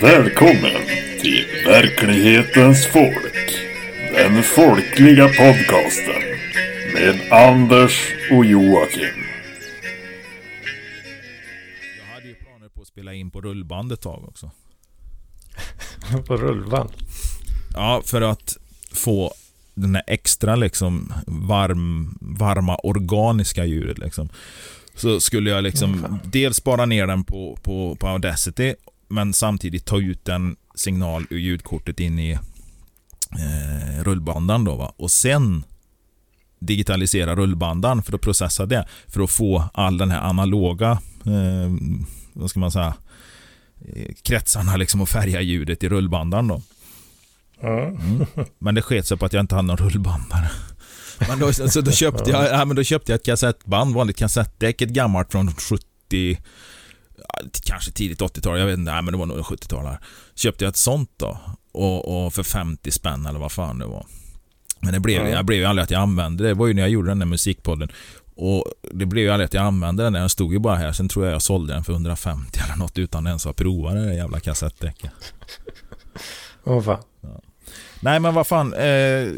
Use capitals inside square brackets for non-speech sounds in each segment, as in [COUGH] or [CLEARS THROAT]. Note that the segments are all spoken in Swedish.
Välkommen till verklighetens folk. Den folkliga podcasten med Anders och Joakim. Jag hade ju planer på att spela in på rullband ett tag också. [LAUGHS] på rullband? Ja, för att få den här extra liksom varm, varma organiska ljudet liksom. Så skulle jag liksom Mm, dels spara ner den på, på, på Audacity men samtidigt ta ut en signal ur ljudkortet in i eh, rullbandan då va. Och sen digitalisera rullbandan för att processa det. För att få all den här analoga, eh, vad ska man säga, eh, kretsarna liksom och färga ljudet i rullbandan då. Mm. Men det sket sig på att jag inte hade någon rullbandare. Men då, så då, köpte jag, ja, men då köpte jag ett kassettband, vanligt kassettdäck, ett gammalt från 70, ja, kanske tidigt 80-tal, jag vet inte, nej, men det var nog 70-tal här. Köpte jag ett sånt då. Och, och för 50 spänn eller vad fan det var. Men det blev, Ja. jag blev ju aldrig att jag använde det. Det var ju när jag gjorde den där musikpodden. Och det blev ju aldrig att jag använde den. Den stod ju bara här. Sen tror jag jag sålde den för 150 eller något utan ens att prova det där jävla kassettdäcket. Åh fan. Nej men vad fan. Eh,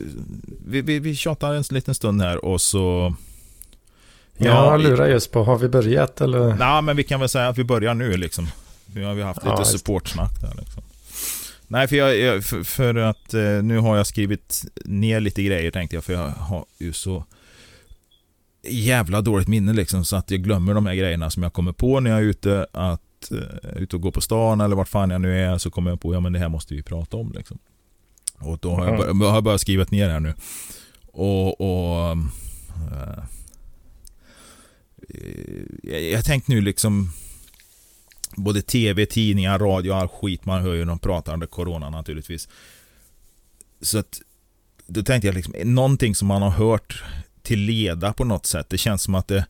vi, vi, vi tjatar en liten stund här och så... Jag lurar just på, har vi börjat eller? Nej men vi kan väl säga att vi börjar nu liksom. Nu har vi haft Ja, lite det. supportsnack där liksom. Nej för, jag, för, för att eh, nu har jag skrivit ner lite grejer tänkte jag för jag har ju så jävla dåligt minne liksom så att jag glömmer de här grejerna som jag kommer på när jag är ute att eh, ute och gå på stan eller vart fan jag nu är så kommer jag på ja men det här måste vi prata om liksom. Och då har jag, bör, har jag börjat skriva ner här nu. Och, och eh, jag, jag tänkte nu liksom både tv, tidningar, radio, all skit man hör ju de pratar under corona naturligtvis. Så att då tänkte jag liksom, någonting som man har hört till leda på något sätt. Det känns som att det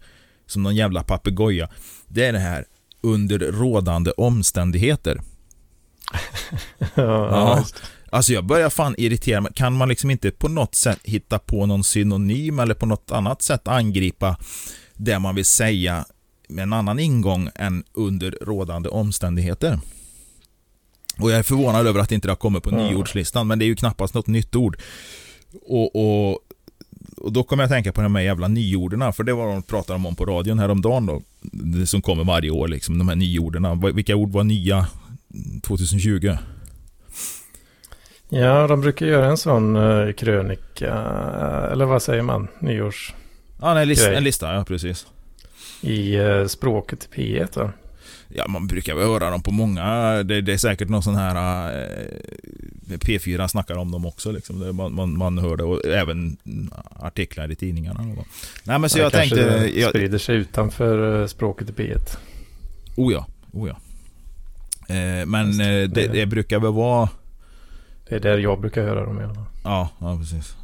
som någon jävla papegoja. Det är det här under rådande omständigheter. [LAUGHS] ja. Alltså jag börjar fan irritera mig. Kan man liksom inte på något sätt hitta på någon synonym eller på något annat sätt angripa det man vill säga med en annan ingång än under rådande omständigheter? Och jag är förvånad över att inte det har kommit på Mm. nyordslistan, men det är ju knappast något nytt ord. Och, och, och då kommer jag att tänka på de här jävla nyorden, för det var de pratade om på radion häromdagen då. Det som kommer varje år liksom, de här nyorden. Vilka ord var nya 2020? ja, de brukar göra en sån uh, krönika, eh, eller vad säger man, nyårs, Ja, en, lista, en lista, ja precis. i uh, språket i P1 då. Ja, man brukar väl höra dem på många. Det, det är säkert någon sån här... Eh, P4 snackar om dem också. Liksom. Det, man, man, man hör det och även artiklar i tidningarna. Nej, men så Det jag kanske tänkte... Jag, sprider sig utanför eh, språket i P1. oh ja, oh ja. Eh, men Just det. eh, det, det brukar väl vara... Det är där jag brukar höra dem i alla fall. Ja, ja precis.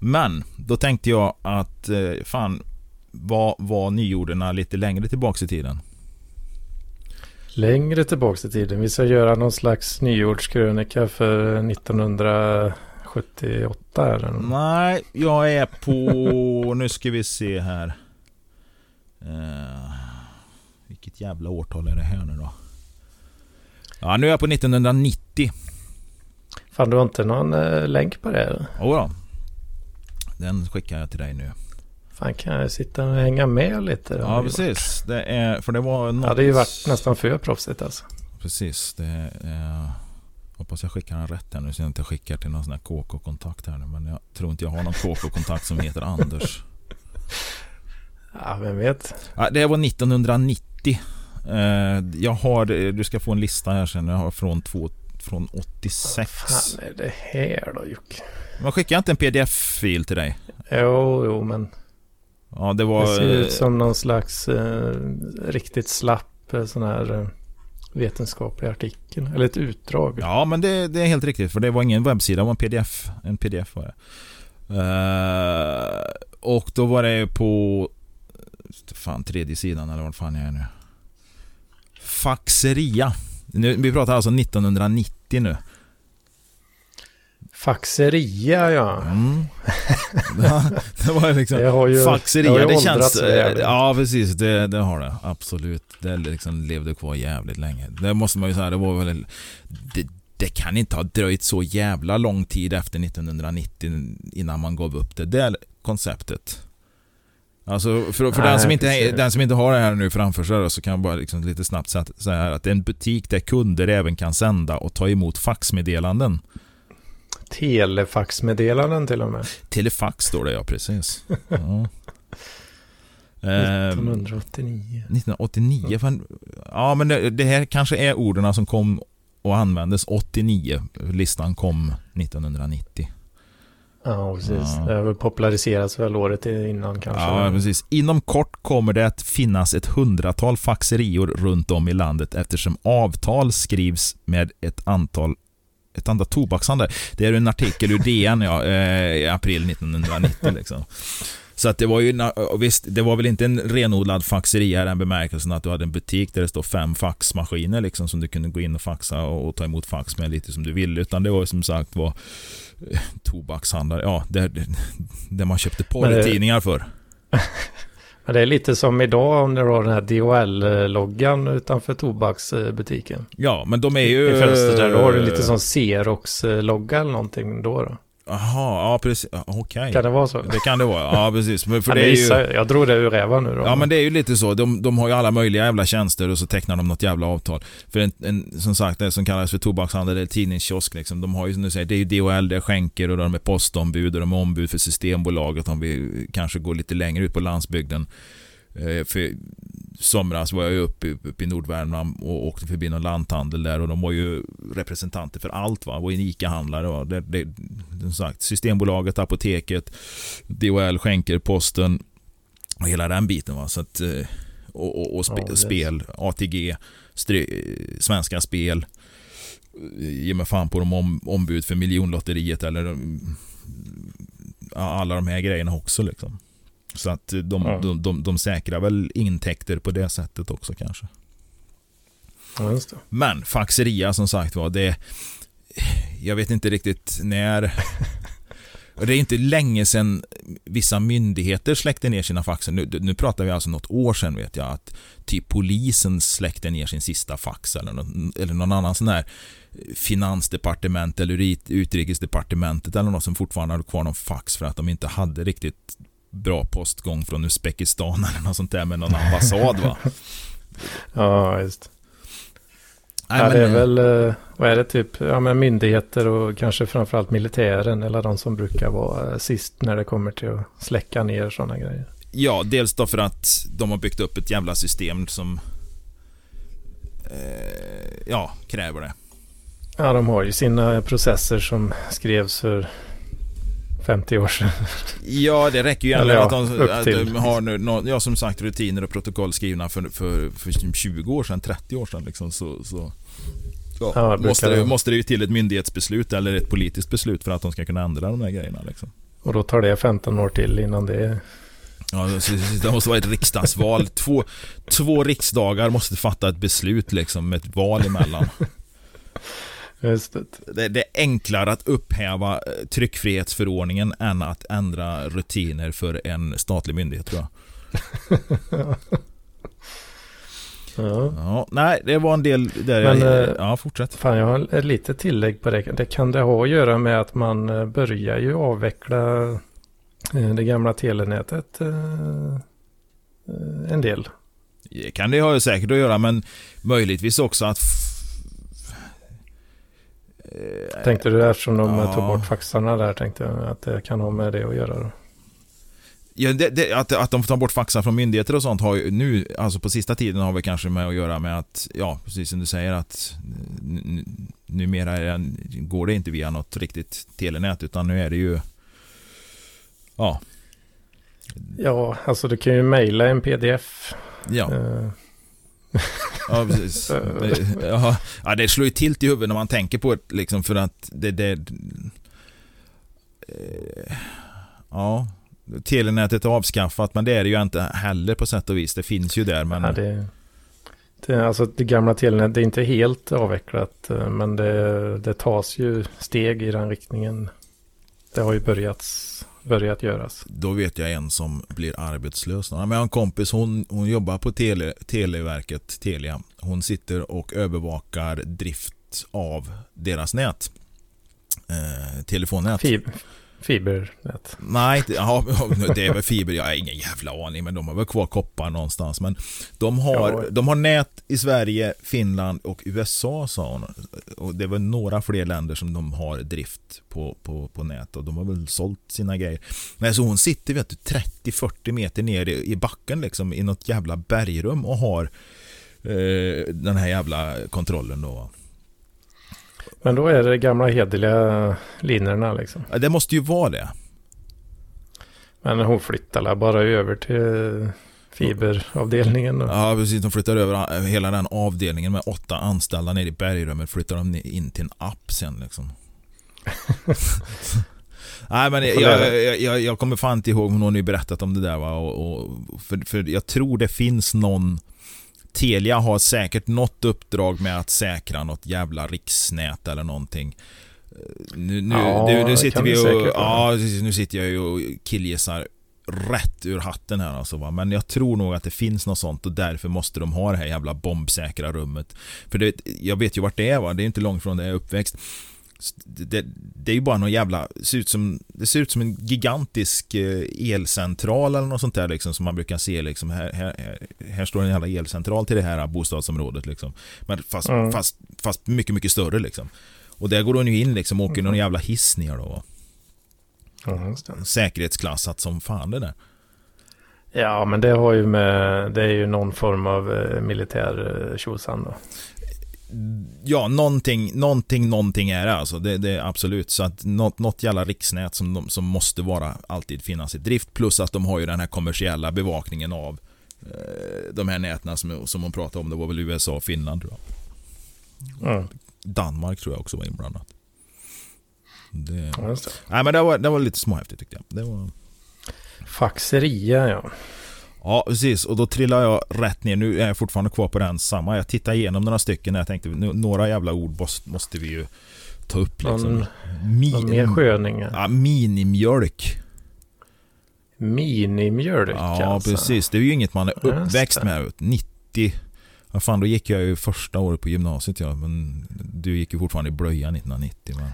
Men då tänkte jag att eh, fan, var, var nyorden lite längre tillbaks i tiden? Längre tillbaka i tiden. Vi ska göra någon slags nyårskrönika för 1978 eller något. Nej, jag är på... [LAUGHS] nu ska vi se här. Eh, vilket jävla årtal är det här nu då? Ja, nu är jag på 1990. Fan, du har inte någon eh, länk på det? Jodå. Den skickar jag till dig nu. Fan, kan jag sitta och hänga med lite? då? Ja, precis. Det är... För det var något... Ja, det har ju varit nästan för proffsigt alltså. Precis. Det är... Hoppas jag skickar den rätt här nu så jag inte skickar till någon sån här KK-kontakt här nu. Men jag tror inte jag har någon KK-kontakt som heter Anders. [LAUGHS] Ja, vem vet? Ja, det var 1990. Eh, Jag har, du ska få en lista här sen. Jag har från, två, från 86. fan är det här då Jocke? Man skickar inte en pdf-fil till dig? Jo, jo, men Ja, det var... det ser ut eh, som någon slags eh, riktigt slapp eh, sån här eh, vetenskaplig artikel. Eller ett utdrag. Ja, men det, det är helt riktigt. För det var ingen webbsida, det var en pdf. En pdf var det. Eh, och då var det på... Fan, tredje sidan eller vad fan jag är nu. Faxeria. Nu, vi pratar alltså 1990 nu. Faxeria ja. Mm. [LAUGHS] Ja, det var liksom Det ju, faxeria, det, det känns... så jävligt. Ja, precis. Det, det har det. Absolut. Det liksom levde kvar jävligt länge. Det måste man ju säga, det var väl... Det, det kan inte ha dröjt så jävla lång tid efter 1990 innan man gav upp det. Det konceptet. Alltså för, för Nej, den, som inte, precis. den som inte har det här nu framför sig då, så kan jag bara liksom lite snabbt säga säga här att det är en butik där kunder även kan sända och ta emot faxmeddelanden. Telefaxmeddelanden till och med. Telefax står det ja, precis. [LAUGHS] Ja. Ehm, 1989. 1989. Fan, ja, men det, det här kanske är orden som kom och användes 89. Listan kom 1990. Ja, precis. Ja. Det har väl populariserats väl året innan kanske. Ja, precis. Inom kort kommer det att finnas ett hundratal faxerior runt om i landet eftersom avtal skrivs med ett antal ett antal tobakshandlare. Det är en artikel ur DN ja, eh, i april 1990. Liksom. Så att det var ju, visst, det var väl inte en renodlad faxeria i den bemärkelsen att du hade en butik där det står fem faxmaskiner liksom som du kunde gå in och faxa och, och ta emot fax med lite som du ville. Utan det var som sagt var eh, tobakshandlare, ja, där, där man köpte porrtidningar för. Men det är lite som idag om du har den här DHL-loggan utanför tobaksbutiken. Ja, men de är ju... I fönstret där. Då har du lite som Xerox-logga eller någonting då. då. Jaha, ja precis. Okej. Kan det vara så? Det kan det vara. Ja, precis. Men för Ja, det är gissar ju... jag. jag drog det ur rävan nu då. Ja men det är ju lite så. De, de har ju alla möjliga jävla tjänster och så tecknar de något jävla avtal. För en, en, som sagt, det som kallas för tobakshandel eller tidningskiosk liksom. De har ju som du säger, det är ju DHL, det är skänker och de är postombud och de är ombud för Systembolaget om vi kanske går lite längre ut på landsbygden. Eh, För somras var jag uppe, uppe i Nordvärmland och åkte förbi någon lanthandel där och de var ju representanter för allt va. Det var en ICA-handlare. Det, det, som sagt, Systembolaget, Apoteket, DHL, skänker, posten och hela den biten va. Så att, eh, och, och, och spe, Ja, spel, ATG, stre, Svenska Spel. eh, Ge mig fan på de om, ombud för miljonlotteriet eller alla de här grejerna också liksom. Så att de, Ja. de, de, de säkrar väl intäkter på det sättet också kanske. Ja. Men faxeria som sagt var, det... Jag vet inte riktigt när... Det är inte länge sedan vissa myndigheter släckte ner sina faxar. Nu, nu pratar vi alltså något år sedan vet jag att typ polisen släckte ner sin sista fax eller någon, eller någon annan sån här finansdepartement eller ut- utrikesdepartementet eller något som fortfarande hade kvar någon fax för att de inte hade riktigt bra postgång från Uzbekistan [LAUGHS] eller något sånt där med någon ambassad va. [LAUGHS] Ja, just. Nej, ja, det är men- väl, eh, vad är det typ, ja men myndigheter och kanske framförallt militären eller de som brukar vara eh, sist när det kommer till att släcka ner sådana grejer. Ja, dels då för att de har byggt upp ett jävla system som eh, ja, kräver det. Ja, de har ju sina processer som skrevs för 50 år sedan. Ja, det räcker ju egentligen ja, att de, att de har nu, ja, som sagt rutiner och protokoll skrivna för, för, för 20 år sedan, 30 år sedan liksom, så, så ja, Ja, det måste, det, måste det ju till ett myndighetsbeslut eller ett politiskt beslut för att de ska kunna ändra de där grejerna liksom. Och då tar det 15 år till innan det. Ja, det måste vara ett riksdagsval. [LAUGHS] Två, två riksdagar måste fatta ett beslut liksom med ett val emellan. Just det. Det, det är enklare att upphäva eh, tryckfrihetsförordningen än att ändra rutiner för en statlig myndighet tror jag. [LAUGHS] Ja. Ja, nej, det var en del där Men, jag... eh, Ja, fortsätt. Fan, jag har ett litet tillägg på det. Det kan det ha att göra med att man eh, börjar ju avveckla det gamla telenätet en del. Det kan det ha säkert att göra, men möjligtvis också att... eh, Tänkte du eftersom de Ja. tog bort faxarna där tänkte jag att det kan ha med det att göra då. Ja, det, det, att, att de tar bort faxar från myndigheter och sånt har ju nu, alltså på sista tiden har vi kanske med att göra med att, ja, precis som du säger att numera är går det inte via något riktigt telenät utan nu är det ju, ja, Ja, alltså du kan ju mejla en pdf. ja, Eh, ja precis. Det, ja, ja, det slår ju till i huvudet när man tänker på det liksom för att det, det eh, ja, telenätet är avskaffat men det är det ju inte heller på sätt och vis. Det finns ju där men ja, det, det, alltså det gamla telenätet det är inte helt avvecklat. Eh, men det, det tas ju steg i den riktningen det har ju börjats börjat göras. Då vet jag en som blir arbetslös. Men jag har en kompis, hon, hon jobbar på tele, Televerket, Telia. Hon sitter och övervakar drift av deras nät. Eh, telefonnät. Fib fibernät. Nej, ja, det är väl fiber. Jag har ingen jävla aning, men de har väl kvar koppar någonstans. Men de har, ja. de har nät i Sverige, Finland och USA, sa hon. Och det är väl några fler länder som de har drift på, på, på nät och de har väl sålt sina grejer. Men så hon sitter vet du 30-40 meter ner i, i backen liksom i något jävla bergrum och har eh, den här jävla kontrollen då. Men då är det gamla hederliga linorna liksom. Ja, det måste ju vara det. Men hon flyttar bara över till fiberavdelningen. Då. Ja, precis. De flyttar över hela den avdelningen med åtta anställda ner i bergrummet. Flyttar de in till en app sen liksom. [LAUGHS] Nej men jag, jag, jag, kommer fan inte ihåg om någon har berättat om det där va. Och, och, för, för jag tror det finns någon Telia har säkert något uppdrag med att säkra något jävla riksnät eller någonting. Nu, nu, ja, nu, nu sitter vi och, ja, nu sitter jag ju och killgissar rätt ur hatten här alltså va? Men jag tror nog att det finns något sånt och därför måste de ha det här jävla bombsäkra rummet. För det, jag vet ju vart det är va, det är inte långt från där jag är uppväxt. Det, det, är ju bara någon jävla, ser ut som, det ser ut som en gigantisk eh, elcentral eller något sånt där liksom som man brukar se liksom. Här, här, här står en jävla elcentral till det här bostadsområdet liksom. Men fast, mm. fast, fast mycket, mycket större liksom. Och där går hon ju in liksom och åker någon jävla hiss ner då. Mm, Säkerhetsklassat som fan det där. Ja, men det har ju med, det är ju någon form av eh, militär eh, tjosan då ja, någonting, någonting, någonting är det alltså. Det, det är absolut. Så att något, något jävla riksnät som, de, som måste vara alltid finnas i drift. Plus att de har ju den här kommersiella bevakningen av eh, de här nätna som, som hon pratade om. Det var väl USA och Finland tror jag. Mm. Danmark tror jag också var inblandat. Det, ja, det. Nej, men det var, det var lite småhäftigt tyckte jag. Det var... Faxeria ja. Ja, precis. Och då trillar jag rätt ner. Nu är jag fortfarande kvar på den samma. Jag tittar igenom några stycken och jag tänkte några jävla ord måste vi ju ta upp. Liksom. Någon, Mi någon mer sköningar? Ja, minimjölk. Minimjölk Ja, alltså. precis. Det är ju inget man är uppväxt med. 90... Vad fan, då gick jag ju första året på gymnasiet ja. Men du gick ju fortfarande i blöja 1990 va?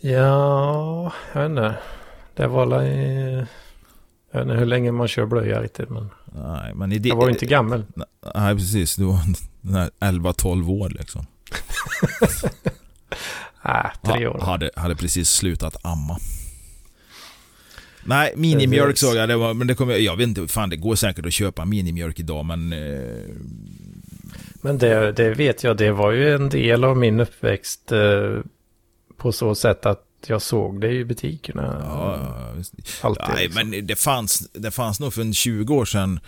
Ja, jag vet inte. Det var väl i jag vet inte hur länge man kör blöja riktigt men... Nej, men det, jag var ju inte gammal. Nej, precis. Du var 11-12 år liksom. nej, [LAUGHS] tre år. hade, hade precis slutat amma. Nej, minimjölk såg jag. Det var, men det kommer, jag vet inte, fan det går säkert att köpa minimjölk idag men... Eh... Men det, det vet jag, det var ju en del av min uppväxt eh, på så sätt att jag såg det i butikerna. Ja, Alltid, Nej, liksom. men det fanns, det fanns nog för en 20 år sedan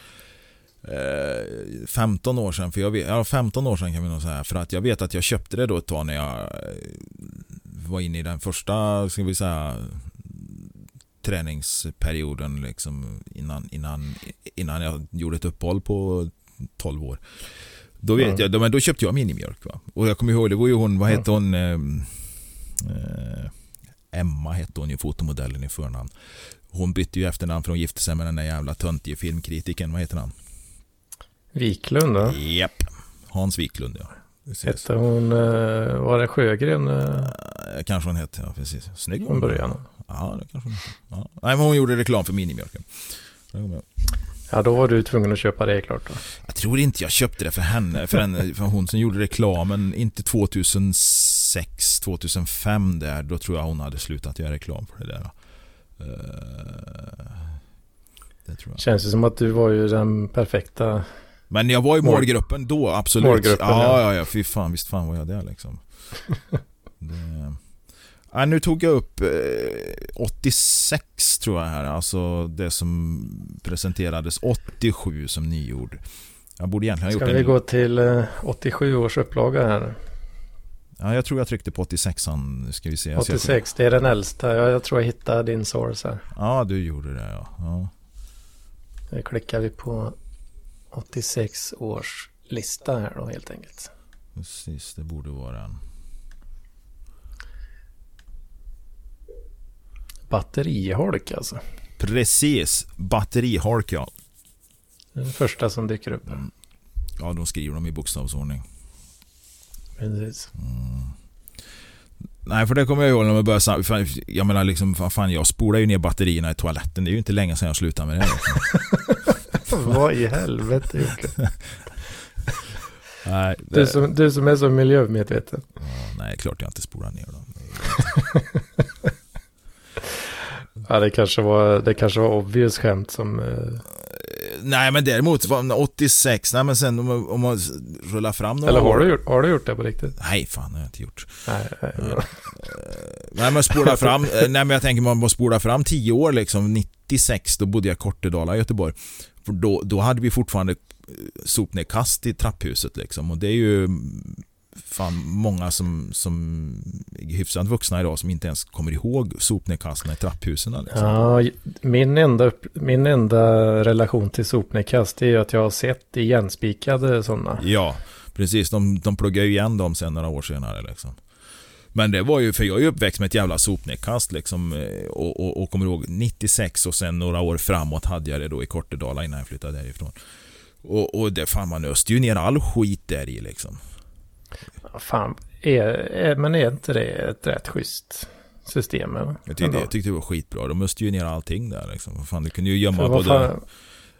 eh, 15 år sedan, för jag vet, ja 15 år sedan kan vi nog säga, för att jag vet att jag köpte det då ett tag när jag eh, var inne i den första, ska vi säga, träningsperioden liksom innan, innan, innan jag gjorde ett uppehåll på 12 år. Då vet mm. jag, men då köpte jag minimjölk va. Och jag kommer ihåg, det var ju hon, vad hette hon? Eh, eh, Emma hette hon ju, fotomodellen i förnamn. Hon bytte ju efternamn för hon gifte sig med den där jävla töntige filmkritiken. Vad heter han? Wiklund då? Japp. Hans Wiklund ja. Hette hon, eh, var det Sjögren? Eh? Kanske hon hette, ja precis. Snygg Från början? Ja, det kanske hon hette. Ja. Nej, men hon gjorde reklam för minimjölken. Ja, då var du tvungen att köpa det klart då. Jag tror inte jag köpte det för henne, för, henne, för hon som gjorde reklamen, inte 2006, 2005 där, då tror jag hon hade slutat göra reklam för det där. Uh, det tror jag. Känns det som att du var ju den perfekta men jag var i målgruppen då, absolut. Målgruppen, ja, ja, ja, fy fan, visst fan var jag där liksom. [LAUGHS] det... Ja, nu tog jag upp eh, 86 tror jag här, alltså det som presenterades 87 som nyord. Jag borde egentligen ha gjort Ska vi en... gå till eh, 87 års upplaga här? Ja, jag tror jag tryckte på 86an. Ska vi se. 86, det är den äldsta. Jag, jag tror jag hittade din source här. Ja, du gjorde det ja. ja. Nu klickar vi på 86 års lista här då helt enkelt. Precis, det borde vara den. Batteriholk alltså. Precis, batteriholk ja. Det är det första som dyker upp. Ja, de skriver dem i bokstavsordning. Precis. Nej, för det kommer jag ihåg när man började fan, Jag menar liksom, vad fan jag spolar ju ner batterierna i toaletten. Det är ju inte länge sedan jag slutade med det. [LAUGHS] Vad i helvete Jocke? [LAUGHS] Nej, Du det, som, du som är så miljömedveten. ja, nej, klart jag inte spolar ner dem. [LAUGHS] Ja, det kanske var, det kanske var obvious skämt som... eh, Nej, men däremot, var- 86, nej men sen om man, om man rullar fram några Eller har år- du, gjort, har du gjort det på riktigt? Nej, fan har jag inte gjort. Nej, nej, bra. Nej men spola fram, eh, nej men jag tänker man bara spola fram 10 år liksom, 96 då bodde jag i Kortedala i Göteborg. För då, då hade vi fortfarande eh, sopnedkast i trapphuset liksom och det är ju fan många som, som är hyfsat vuxna idag som inte ens kommer ihåg sopnedkasten i trapphusen. Liksom. Ja, min enda, min enda relation till sopnedkast är ju att jag har sett igenspikade sådana. Ja, precis. De, de pluggade ju igen dem sen några år senare. Liksom. Men det var ju, för jag är uppväxt med ett jävla sopnedkast liksom, eh, och, och, och kommer ihåg 96 och sen några år framåt hade jag det då i Kortedala innan jag flyttade därifrån. Och, och det fan man öste ju ner all skit där i liksom. Fan, är, är, men är inte det ett rätt schysst system? Eller? Jag tyckte, jag tyckte det var skitbra. De öste ju ner allting där liksom. Fan, du kunde ju gömma både... fan,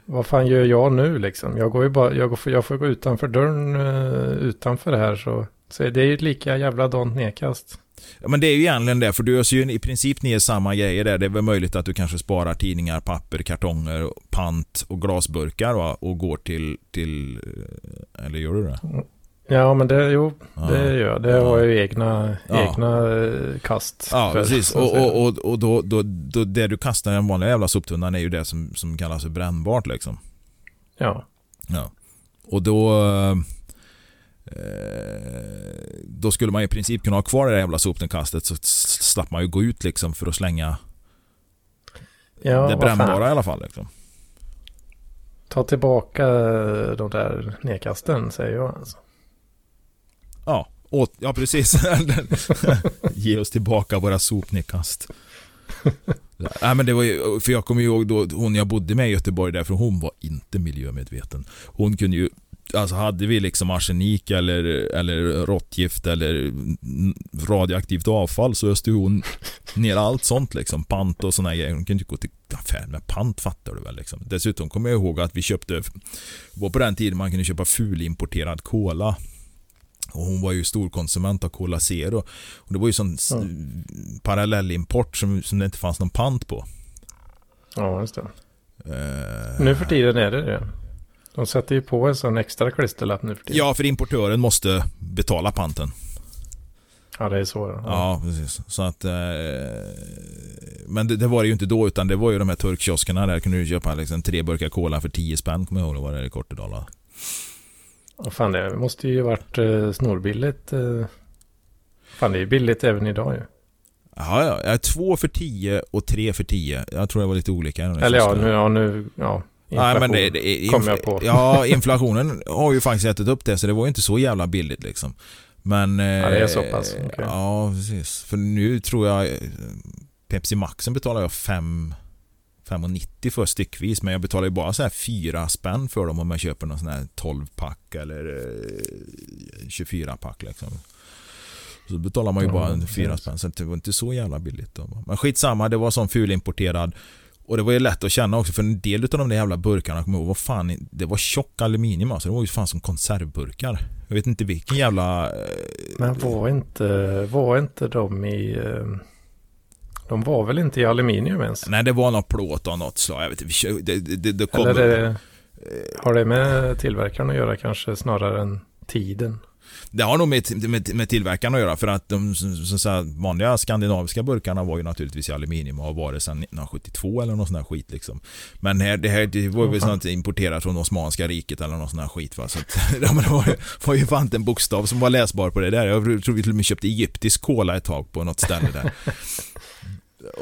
vad fan gör jag nu liksom? Jag går ju bara, jag, går, jag får gå utanför dörren uh, utanför det här så, så det är ju ett lika jävla dant nedkast. Ja, men det är ju egentligen det, för du öser ju i princip ner samma grejer där. Det är väl möjligt att du kanske sparar tidningar, papper, kartonger, pant och glasburkar va? och går till, till... eh, Eller gör du det? Ja, men det, jo, det gör jag. Det har ju egna, Ja. egna eh, kast. Ja, för, precis. Och, och, och, och då, då, då, det du kastar i den vanliga jävla soptunnan är ju det som, som kallas för brännbart liksom. Ja, Ja. Och då... Eh, då skulle man i princip kunna ha kvar det där jävla sopnedkastet så slapp man ju gå ut liksom för att slänga ja det brännbara i alla fall. Liksom. Ta tillbaka de där nedkasten, säger jag alltså. Ja, åt, ja precis. [LAUGHS] Ge oss tillbaka våra sopnedkast. Nej men det var ju, för jag kommer ju ihåg då hon jag bodde med i Göteborg där, för hon var inte miljömedveten. Hon kunde ju, alltså hade vi liksom arsenik eller, eller råttgift eller radioaktivt avfall så öste hon ner allt sånt liksom. Pant och såna grejer. Hon kunde ju gå till affären med pant fattar du väl liksom. Dessutom kommer jag ihåg att vi köpte, det var på den tiden man kunde köpa fulimporterad cola. Och hon var ju storkonsument av Cola Zero. Och det var ju sån s- parallellimport som, som det inte fanns någon pant på. Ja, just det. Eh, Nu för tiden är det det. De sätter ju på en sån extra klisterlapp nu för tiden. Ja, för importören måste betala panten. Ja, det är så. Ja. Ja, precis. Så att... Eh, men det, det var det ju inte då, utan det var ju de här turkkioskerna där kunde du köpa liksom, tre burkar cola för 10 spänn, kommer jag ihåg. Det var det i Kortedala. Ja, fan, det måste ju varit eh, snorbilligt. Eh. Fan, det är ju billigt även idag ju. Ja, ja. ja, Två för 10 och tre för 10. Jag tror det var lite olika. Eller ja, nu, ja, nu, ja. Nej, men det, det, kom jag på. Ja, inflationen har ju faktiskt ätit upp det, så det var ju inte så jävla billigt liksom. Men... Eh, Ja, det är så pass, okej. Ja, precis. För nu tror jag... eh, Pepsi Maxen betalar jag 5 5,90 för styckvis, men jag betalar ju bara så här 4 spänn för dem om jag köper någon sån här 12-pack eller eh, 24-pack liksom. Så betalar man ju bara en precis. 4 spänn, så det var inte så jävla billigt. Då. Men skitsamma, det var sån fulimporterad. Och det var ju lätt att känna också, för en del av de där jävla burkarna, kommer ihåg, vad fan, det var tjock aluminium alltså. Det var ju fan som konservburkar. Jag vet inte vilken jävla... eh, Men var inte, var inte de i... De var väl inte i aluminium ens? Nej, det var någon plåt av något slag. Jag vet inte, det, det, det, kom... Eller det, har det med tillverkaren att göra kanske snarare än tiden? Det har nog med, med, med tillverkarna att göra för att de så, så, här, vanliga skandinaviska burkarna var ju naturligtvis i aluminium och har varit sedan 1972 eller någon sån här skit liksom. Men här, det här det var Jaha. sånt importerat från Osmanska riket eller någon sån här skit va. Så att, [LAUGHS] det var, ju- var ju fan en bokstav som var läsbar på det där. Jag tror vi till och med köpte egyptisk cola ett tag på något ställe där.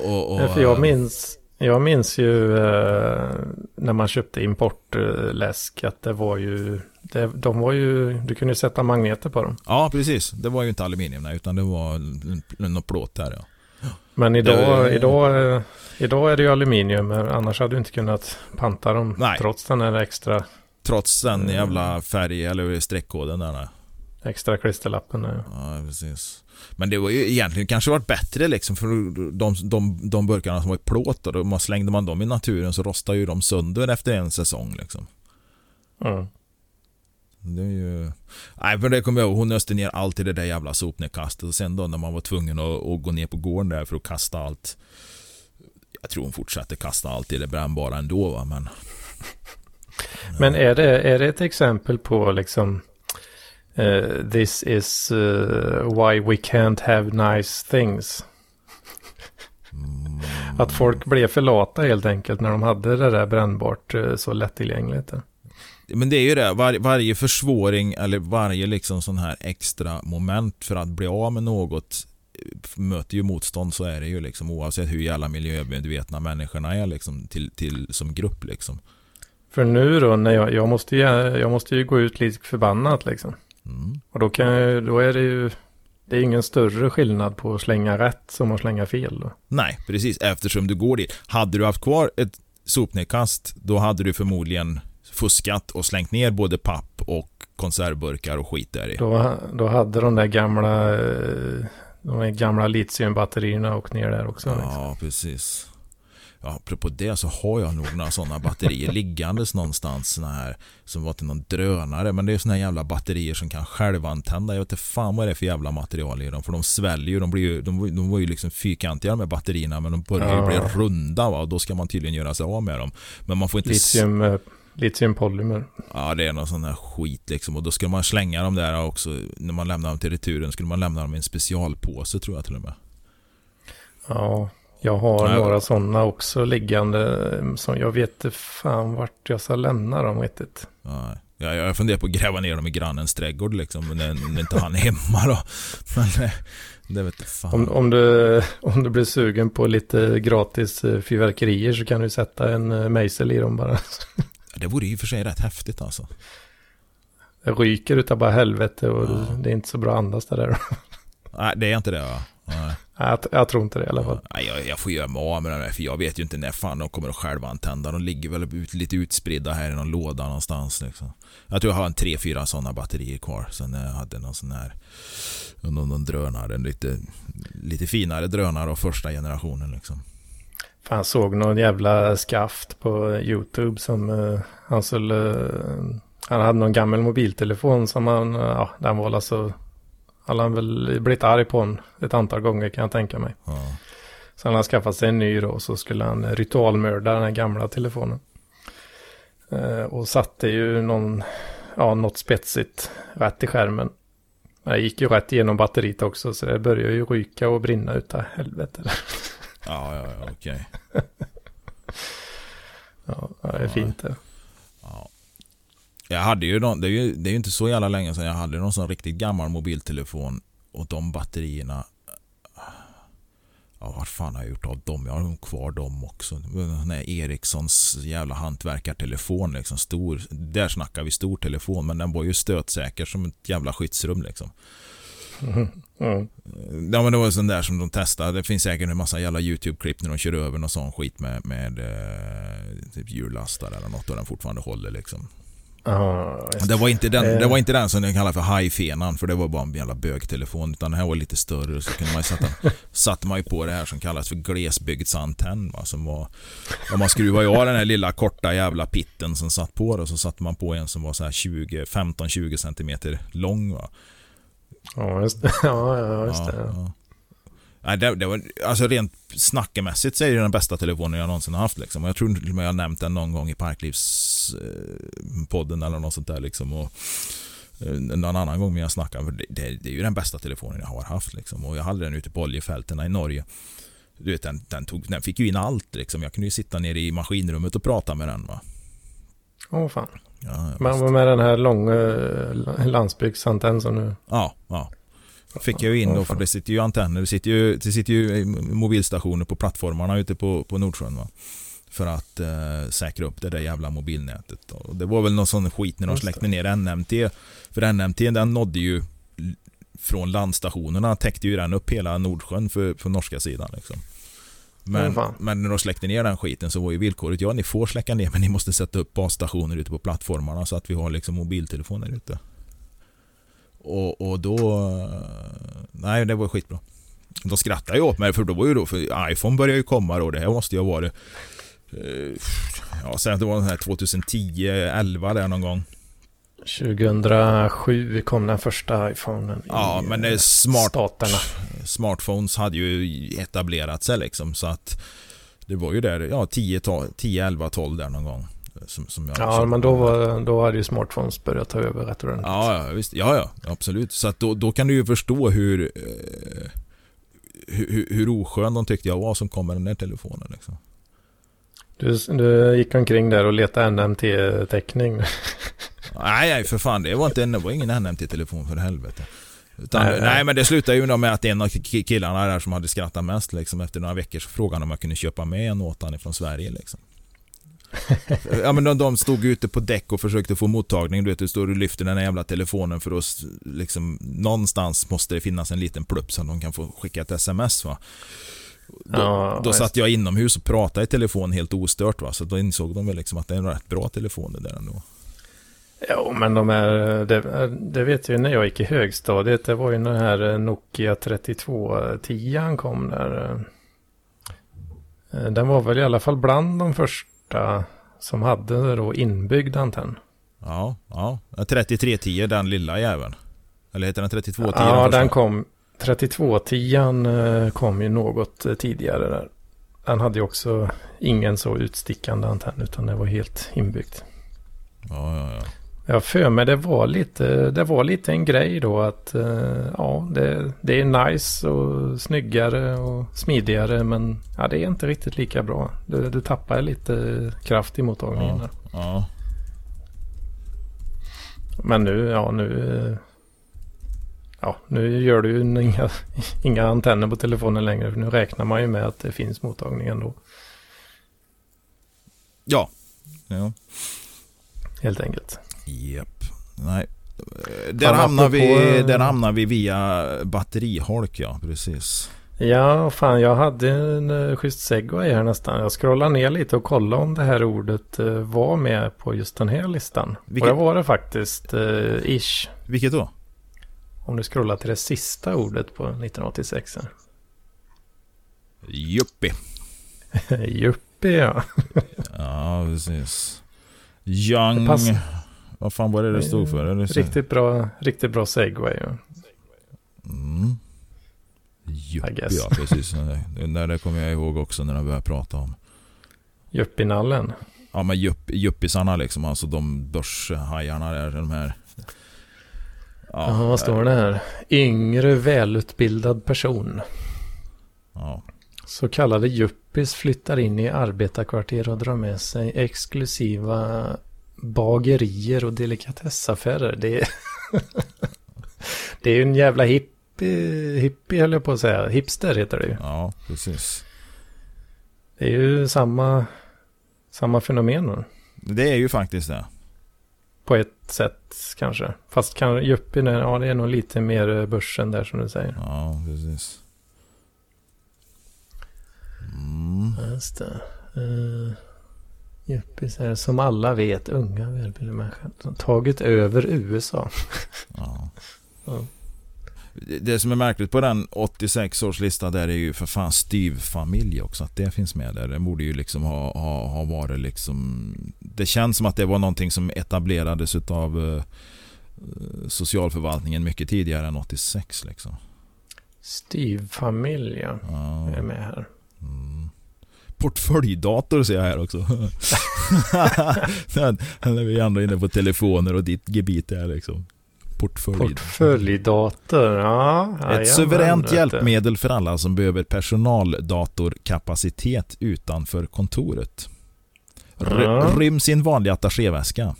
Och, och, Nej, för jag minns, jag minns ju eh, när man köpte importläsk att det var ju, det, de var ju, du kunde sätta magneter på dem. Ja, precis. Det var ju inte aluminium nej, utan det var något plåt där ja. Men idag, Det- idag, eh, idag är det ju aluminium. Annars hade du inte kunnat panta dem. Nej. Trots den här extra, Trots den jävla färg eller streckkoden där. nej. extra klisterlappen. eh. Ja, precis. Men det var ju egentligen kanske varit bättre liksom för de, de, de burkarna som var i plåt och då slängde man dem i naturen så rostade ju de sönder efter en säsong liksom. Mm. Det är ju... Nej, för det kommer jag ihåg. Hon öste ner allt i det där jävla sopnedkastet. Och sen då när man var tvungen att, att gå ner på gården där för att kasta allt. Jag tror hon fortsatte kasta allt i det brännbara ändå va, men... Men är det, är det ett exempel på liksom eh, This is eh, why we can't have nice things. Mm, Att folk blev för lata helt enkelt när de hade det där brännbart eh, så lättillgängligt. Men det är ju det, var, varje försvåring eller varje liksom sån här extra moment för att bli av med något möter ju motstånd så är det ju liksom oavsett hur jävla miljömedvetna människorna är liksom till, till som grupp liksom. För nu då, när jag, jag, måste ju, jag måste ju gå ut lite förbannat liksom. Mm. Och då, kan då är det ju, det är ingen större skillnad på att slänga rätt som att slänga fel då. Nej, precis eftersom du går dit. Hade du haft kvar ett sopnedkast då hade du förmodligen fuskat och slängt ner både papp och konservburkar och skit där i. Då, då hade de där gamla, eh, de där gamla litiumbatterierna åkt ner där också. Liksom. Ja, precis. Ja, apropå det så har jag nog några sådana batterier [LAUGHS] liggandes någonstans. Såna här, som var till någon drönare. Men det är här jävla batterier som kan självantända. Jag vet inte fan vad det är för jävla material i dem. För de sväljer ju. De, blir ju, de, var- de var ju liksom fyrkantiga här batterierna. Men de börjar ju Ja. bli runda va. Och då ska man tydligen göra sig av med dem. Men man får inte... Litium, eh, litiumpolymer. Ja, det är någon sån där skit liksom. Och då ska man slänga dem där också. När man lämnar dem till returen skulle man lämna dem i en specialpåse tror jag till och med. Ja, jag har Nej. några sådana också liggande. eh, Som jag vet inte fan vart jag ska lämna dem riktigt. Ja, jag, jag funderar på att gräva ner dem i grannens trädgård liksom, när, när inte han är [LAUGHS] hemma då. Men eh, det vet fan. Om, om, du, [LAUGHS] om du blir sugen på lite gratis eh, fyrverkerier så kan du sätta en mejsel i dem bara. [LAUGHS] Det vore och för sig rätt häftigt alltså. Det ryker utav bara helvete och Ja. det är inte så bra att andas där. Nej, det är inte det va? Nej. Jag, jag tror inte det i alla fall. Nej, jag, jag får göra mig av med dem där, för jag vet ju inte när fan de kommer att själva antända. De ligger väl ut, lite utspridda här i någon låda någonstans. Liksom. Jag tror jag har en tre, fyra sådana batterier kvar. Sen jag hade någon sån här någon, någon drönare, en lite, lite finare drönare av första generationen liksom. Fan, såg någon jävla skaft på YouTube som eh, han skulle... eh, han hade någon gammal mobiltelefon som han... ja, den var alltså... Han har väl blivit arg på den ett antal gånger kan jag tänka mig. Ja. Så han har skaffat sig en ny då och så skulle han ritualmörda den här gamla telefonen. Eh, och satte ju någon... Ja, något spetsigt rätt i skärmen. Men det gick ju rätt igenom batteriet också så det började ju ryka och brinna utav helvete. Ja, ja, ja, okej. [LAUGHS] Ja, det är fint det. Ja. Jag hade ju någon, det är ju, det är ju inte så jävla länge sedan jag hade någon sån riktigt gammal mobiltelefon och de batterierna Ja, vad fan har jag gjort av dem? Jag har kvar dem också. Den här Ericssons jävla hantverkartelefon liksom. Stor. Där snackar vi stor telefon men den var ju stötsäker som ett jävla skyddsrum liksom. [LAUGHS] Mm. Ja men det var en sån där som de testade. Det finns säkert en massa jävla YouTube-klipp när de kör över någon sån skit med, med eh, typ hjullastare eller något och den fortfarande håller liksom. Just Det var inte den, Eh. det var inte den som de kallar för hajfenan för det var bara en jävla bögtelefon utan den här var lite större så kunde man sätta, [LAUGHS] satte man ju på det här som kallas för glesbygdsantenn va, som var om man skruvade av den här lilla korta jävla pitten som satt på det så satte man på en som var så här 20, 15-20 centimeter lång va. Ja, just det. [LAUGHS] Ja, ja, just det. ja. Nej, det, det var, alltså rent snackemässigt så är det den bästa telefonen jag någonsin har haft. Liksom. Och jag tror till och med jag har nämnt den någon gång i Parklivspodden eller något sånt där. Liksom. Och, eh, någon annan gång när jag snackade. För det, det, det är ju den bästa telefonen jag har haft. Liksom. Och jag hade den ute på oljefälten i Norge. Du vet, den, den, tog, den fick ju in allt. Liksom. Jag kunde ju sitta nere i maskinrummet och prata med den. Va? Åh fan. Ja, vad med den här långa eh, landsbygdsantenn som nu... Ja, ja. Fick jag ju in då för det sitter ju antenner, det sitter ju, det sitter ju mobilstationer på plattformarna ute på, på Nordsjön va. För att eh, säkra upp det där jävla mobilnätet. Och det var väl någon sån skit när de släckte ner NMT. För NMT den nådde ju från landstationerna täckte ju den upp hela Nordsjön för, för norska sidan. Liksom. Men, men när de släckte ner den skiten så var ju villkoret, ja ni får släcka ner men ni måste sätta upp basstationer ute på plattformarna så att vi har liksom mobiltelefoner ute. Och, och då... Nej, det var skitbra. De skrattade ju åt mig för då var ju då, för iPhone började ju komma då. Det här måste ju ha varit... eh, Ja, att det var den här 2010, 11 där någon gång. 2007 kom den första iPhonen Ja, men det smart. staterna. Smartphones hade ju etablerat sig liksom så att det var ju där, ja 10, 10 11, 12 där någon gång. Som, som jag Ja, köpte. men då, var, då hade ju smartphones börjat ta över rätt ordentligt. Ja, ja, visst. Ja, ja, absolut. Så att då, då kan du ju förstå hur, eh, hur, hur- oskön de tyckte jag var som kom med den där telefonen. Liksom. Du, du gick omkring där och letade NMT-täckning. [LAUGHS] Nej, nej, för fan. Det var, inte, det var ingen NMT-telefon för helvete. Utan, Nej, nej, men det slutade ju med att en av ki- killarna där som hade skrattat mest liksom, efter några veckor så frågade han om jag kunde köpa med en åt han från Sverige. Liksom. [LAUGHS] ja, men de, de stod ute på däck och försökte få mottagning. Du vet, du står och lyfter den här jävla telefonen för att liksom, någonstans måste det finnas en liten plupp att de kan få skicka ett sms. Va? Då, Ja, då satt jag inomhus och pratade i telefon helt ostört. Va? Så då insåg de väl liksom att det är en rätt bra telefon det där ändå. Jo, men de är, det, det vet jag ju när jag gick i högstadiet. Det var ju den här Nokia 3210 kom där. Eh, Den var väl i alla fall bland de första som hade då inbyggd antenn. Ja, ja. 3310, den lilla jäveln. Eller heter den 3210? Ja, första? den kom. 3210 eh, kom ju något eh, tidigare där. Den hade ju också ingen så utstickande antenn utan det var helt inbyggt. Ja, ja, ja. Jag för mig det var lite, det var lite en grej då att eh, ja, det, det är nice och snyggare och smidigare men ja, det är inte riktigt lika bra. Du, du tappar lite kraft i mottagningen. Ja. ja. Men nu, ja nu, ja nu gör du ju inga, inga antenner på telefonen längre för nu räknar man ju med att det finns mottagning ändå. Ja. ja. Helt enkelt. Japp. Nej. Eh, Där hamnar, vi, apropå- där hamnar vi via batteriholk, ja. Precis. Ja, fan jag hade en uh, schysst segway här nästan. Jag scrollar ner lite och kollar om det här ordet eh, var med på just den här listan. Vilket- Och det var det faktiskt, uh, ish. Vilket då? Om du scrollar till det sista ordet på 1986. här. Juppi. Juppie ja. Ja, precis. Young... Det pass- Vad fan var det det stod för? Det? Riktigt bra, riktigt bra segway. Mm. I Juppi, guess. ja precis. Det där kommer jag ihåg också när de började prata om. Juppinallen. Ja men jupp, juppisarna liksom, alltså de börshajarna där, de här. Ja, vad står det här? Yngre välutbildad person. Ja, Så kallade yuppis flyttar in i arbetarkvarter och drar med sig exklusiva bagerier och delikatessaffärer. Det är, [LAUGHS] det är ju en jävla hippie, hippie höll jag på att säga. Hipster heter det ju. ja precis. Det är ju samma, samma fenomen. Det är ju faktiskt det. På ett sätt kanske. Fast kan yuppien, är- ja det är nog lite mer eh, börsen där som du säger. Ja, precis. Mm. Just det. Uh, yuppies är som alla vet unga välbildade människor. som Tagit över USA. Ja. [LAUGHS] Ja. Det- som är märkligt på den 86 års lista där är ju för fan styvfamilj också. Att det finns med där. Det borde ju liksom ha, ha, ha varit liksom... Det känns som att det var någonting som etablerades utav eh, socialförvaltningen mycket tidigare än 86 liksom. Styvfamilj. Ja. är med här. Portföljdator ser jag här också. [LAUGHS] Vi är ändå inne på telefoner och ditt gebit är liksom. Portfölj. Portföljdator, ja. Ett jajamän, suveränt hjälpmedel för alla som behöver personaldatorkapacitet utanför kontoret. R- Ja. Ryms i en vanlig attachéväska.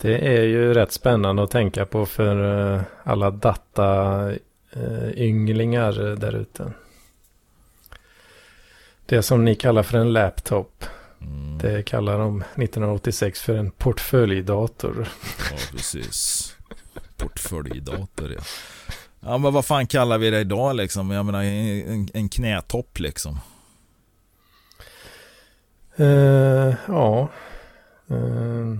Det är ju rätt spännande att tänka på för eh, alla data-ynglingar eh, där ute. Det som ni kallar för en laptop. Mm. Det kallar de 1986 för en portföljdator. Ja, precis. Portföljdator ja. Ja men vad fan kallar vi det idag liksom? Jag menar en, en knätopp liksom. Uh, ja. Uh,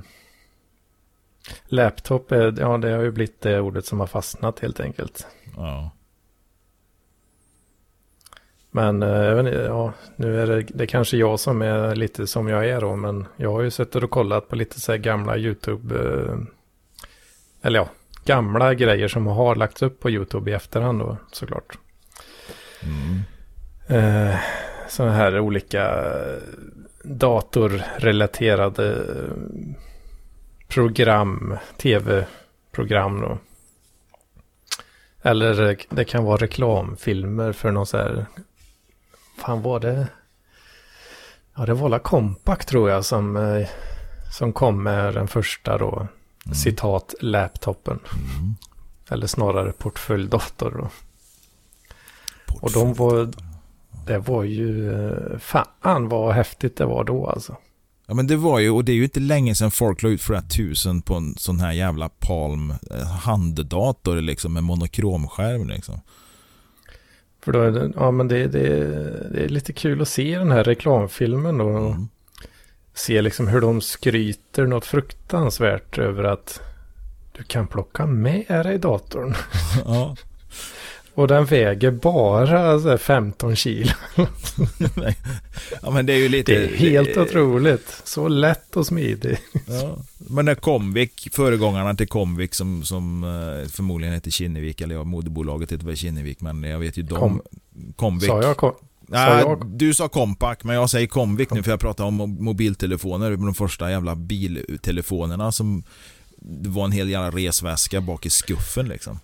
laptop, är, ja det har ju blivit det ordet som har fastnat helt enkelt. Ja. Men jag vet inte, ja, nu är det, det är kanske jag som är lite som jag är då, men jag har ju suttit och kollat på lite så här gamla YouTube, eh, eller ja, gamla grejer som har lagts upp på YouTube i efterhand då, såklart. Mm. Eh, sådana här olika datorrelaterade program, tv-program då. Eller det kan vara reklamfilmer för någon så här fan var det? Ja, det var la Compact tror jag som, eh, som kom med den första då. Mm. Citat laptopen. Mm. Eller snarare portföljdator då. Portfölj. Och de var, det var ju, eh, fan vad häftigt det var då alltså. Ja men det var ju, och det är ju inte länge sedan folk la ut flera tusen på en sån här jävla Palm eh, handdator liksom med monokromskärm liksom. För då är det, ja men det, det, det är lite kul att se den här reklamfilmen då. Mm. Se liksom hur de skryter något fruktansvärt över att du kan plocka med dig datorn. Ja. [LAUGHS] Och den väger bara 15 kilo. ja, men det är ju lite... Det är helt otroligt. Så lätt och smidig. Ja. Men när Comvik, föregångarna till Comvik som, som eh, förmodligen heter Kinnevik, eller ja, moderbolaget heter väl Kinnevik, men jag vet ju de... Kom, Comvik. Sa jag kom, Nej, du sa Compact, men jag säger Comvik nu för jag pratar om mobiltelefoner. De första jävla biltelefonerna som... Det var en hel jävla resväska bak i skuffen liksom.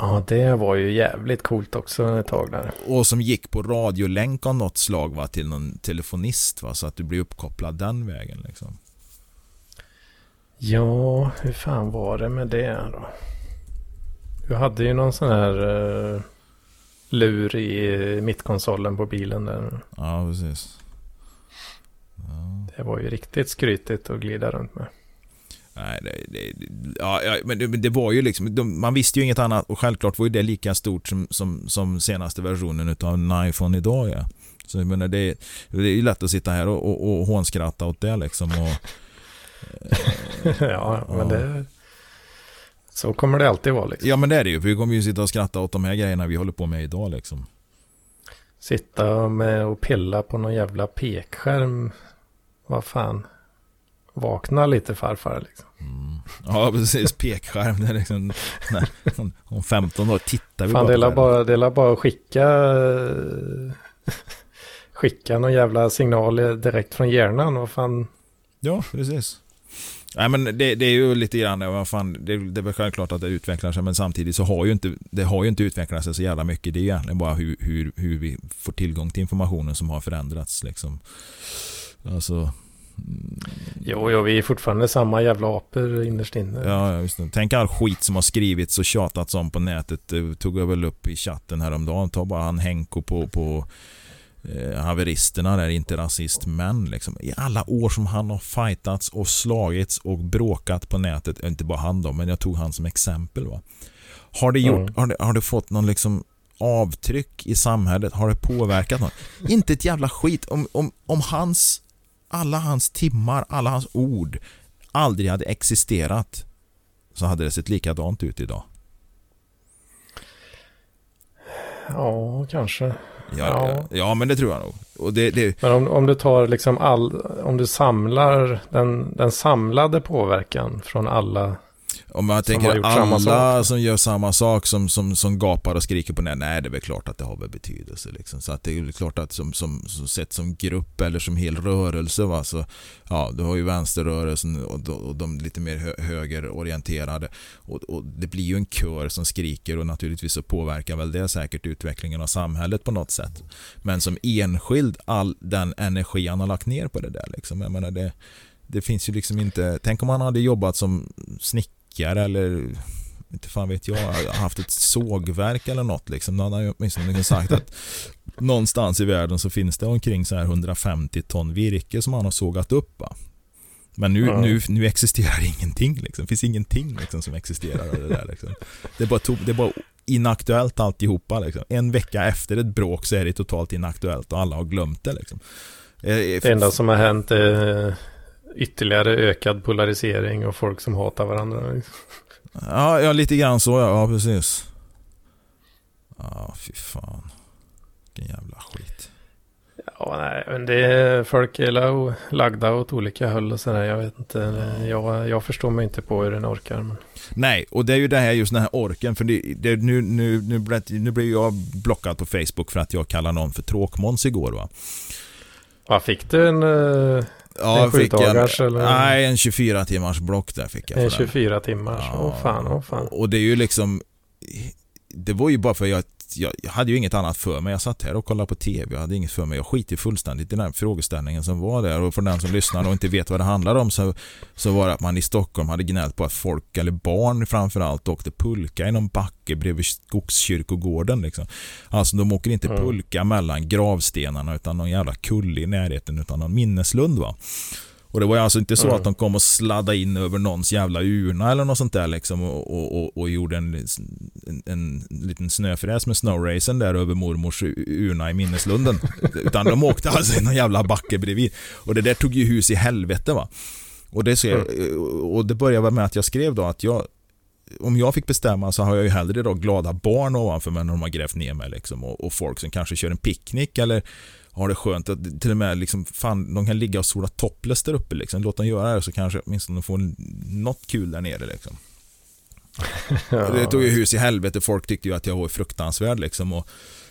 Ja, det var ju jävligt coolt också ett tag där. Och som gick på radiolänk av något slag va, till någon telefonist va, så att du blir uppkopplad den vägen liksom. Ja, hur fan var det med det då? Du hade ju någon sån här uh, lur i mittkonsolen på bilen där. Ja, precis. Ja. Det var ju riktigt skrytigt att glida runt med. Nej, det, det, ja, men det, det, var ju liksom, de, man visste ju inget annat och självklart var ju det lika stort som, som, som senaste versionen av en iPhone idag. Ja. Så jag menar, det, det är ju lätt att sitta här och, och, och hånskratta åt det liksom. Och, [LAUGHS] ja, men det... Så kommer det alltid vara liksom. Ja, men det är det ju. För vi kommer ju sitta och skratta åt de här grejerna vi håller på med idag liksom. Sitta med och pilla på någon jävla pekskärm. Vad fan. Vakna lite farfar liksom. Mm. Ja, precis. Pekskärm. Det är liksom, nej, om 15 år tittar vi Fan, bara det är bara, det är bara att skicka [LAUGHS] skicka någon jävla signal direkt från hjärnan. Vad fan. Ja, precis. Nej men det, det, är ju lite grann, vad fan, det, det är väl självklart att det utvecklar sig men samtidigt så har ju inte det har ju inte utvecklat sig så jävla mycket. Det är egentligen bara hur, hur, hur vi får tillgång till informationen som har förändrats liksom. Alltså Jo, jo, vi är fortfarande samma jävla apor innerst inne. Ja, just det. Tänk all skit som har skrivits och tjatats om på nätet. Det tog jag väl upp i chatten häromdagen. Ta bara han Henko på, på eh, haveristerna där, inte rasist, men liksom, i alla år som han har fightats och slagits och bråkat på nätet, inte bara han då, men jag tog han som exempel. Va? Har det, gjort, mm. har det, har det fått någon liksom avtryck i samhället? Har det påverkat något? inte ett jävla skit. Om, om, om hans alla hans timmar, alla hans ord aldrig hade existerat så hade det sett likadant ut idag. Ja, kanske. Ja, ja. ja men det tror jag nog. Och det, det... Men om, om du tar liksom all, om du samlar den, den samlade påverkan från alla om man tänker alla som gör samma sak som, som, som gapar och skriker på nätet. Nej, det är väl klart att det har väl betydelse. Liksom. Så att det är väl klart att som, som, som sett som grupp eller som hel rörelse. Va? Så, ja, du har ju vänsterrörelsen och, och de lite mer hö, högerorienterade. Och, och, det blir ju en kör som skriker och naturligtvis så påverkar väl det säkert utvecklingen av samhället på något sätt. Men som enskild, all den energi han har lagt ner på det där. Liksom. Jag menar det, det finns ju liksom inte... Tänk om han hade jobbat som snickare snickare eller inte fan vet jag, haft ett sågverk eller något liksom. Då hade han åtminstone liksom sagt att någonstans i världen så finns det omkring så här 150 ton virke som han har sågat upp. Va? Men nu, Ja. nu, nu existerar ingenting liksom. Det finns ingenting liksom, som existerar av det där liksom. Det är bara, to- det är bara inaktuellt alltihopa liksom. En vecka efter ett bråk så är det totalt inaktuellt och alla har glömt det liksom. Eh, eh, Det enda som har hänt är ytterligare ökad polarisering och folk som hatar varandra. liksom. Ja, ja, lite grann så ja, ja precis. Ja, fy fan. Vilken jävla skit. Ja, nej, men det är folk är la- lagda åt olika håll och sådär. Jag vet inte. Jag, jag förstår mig inte på hur den orkar. Men... Nej, och det är ju det här just den här orken. För det, det, nu, nu, nu, blev, nu blev jag blockad på Facebook för att jag kallade någon för tråkmåns igår va. Vad fick du en, eh, Ja, En fick en, eller? Nej, en 24 timmars block där fick jag en för den. 24 timmars? Åh fan, åh fan. Och det är ju liksom Det var ju bara för jag, jag, jag hade ju inget annat för mig. Jag satt här och kollade på TV. Jag hade inget för mig. Jag skiter fullständigt i den här frågeställningen som var där. Och för den som lyssnar och inte vet vad det handlar om så, så var det att man i Stockholm hade gnällt på att folk, eller barn framförallt, åkte pulka i någon backe bredvid Skogskyrkogården. Liksom. Alltså de åker inte Mm. pulka mellan gravstenarna utan någon jävla kulle i närheten utan någon minneslund va. Och det var ju alltså inte så Mm. att de kom och sladdade in över någons jävla urna eller något sånt där liksom och, och, och, och gjorde en, en, en liten snöfräs med snowracen där över mormors urna i minneslunden. [LAUGHS] Utan de åkte alltså i någon jävla backe bredvid. Och det där tog ju hus i helvete va. Och det, så, och det började väl med att jag skrev då att jag om jag fick bestämma så har jag ju hellre då glada barn ovanför mig när de har grävt ner mig liksom, och, och folk som kanske kör en picknick eller har det skönt att till och med liksom, fan, de kan ligga och sola topless där uppe liksom. Låt dem göra det så kanske åtminstone de får något kul där nere liksom. [LAUGHS] Ja. Det tog ju hus i helvete. Folk tyckte ju att jag var fruktansvärd liksom. Och,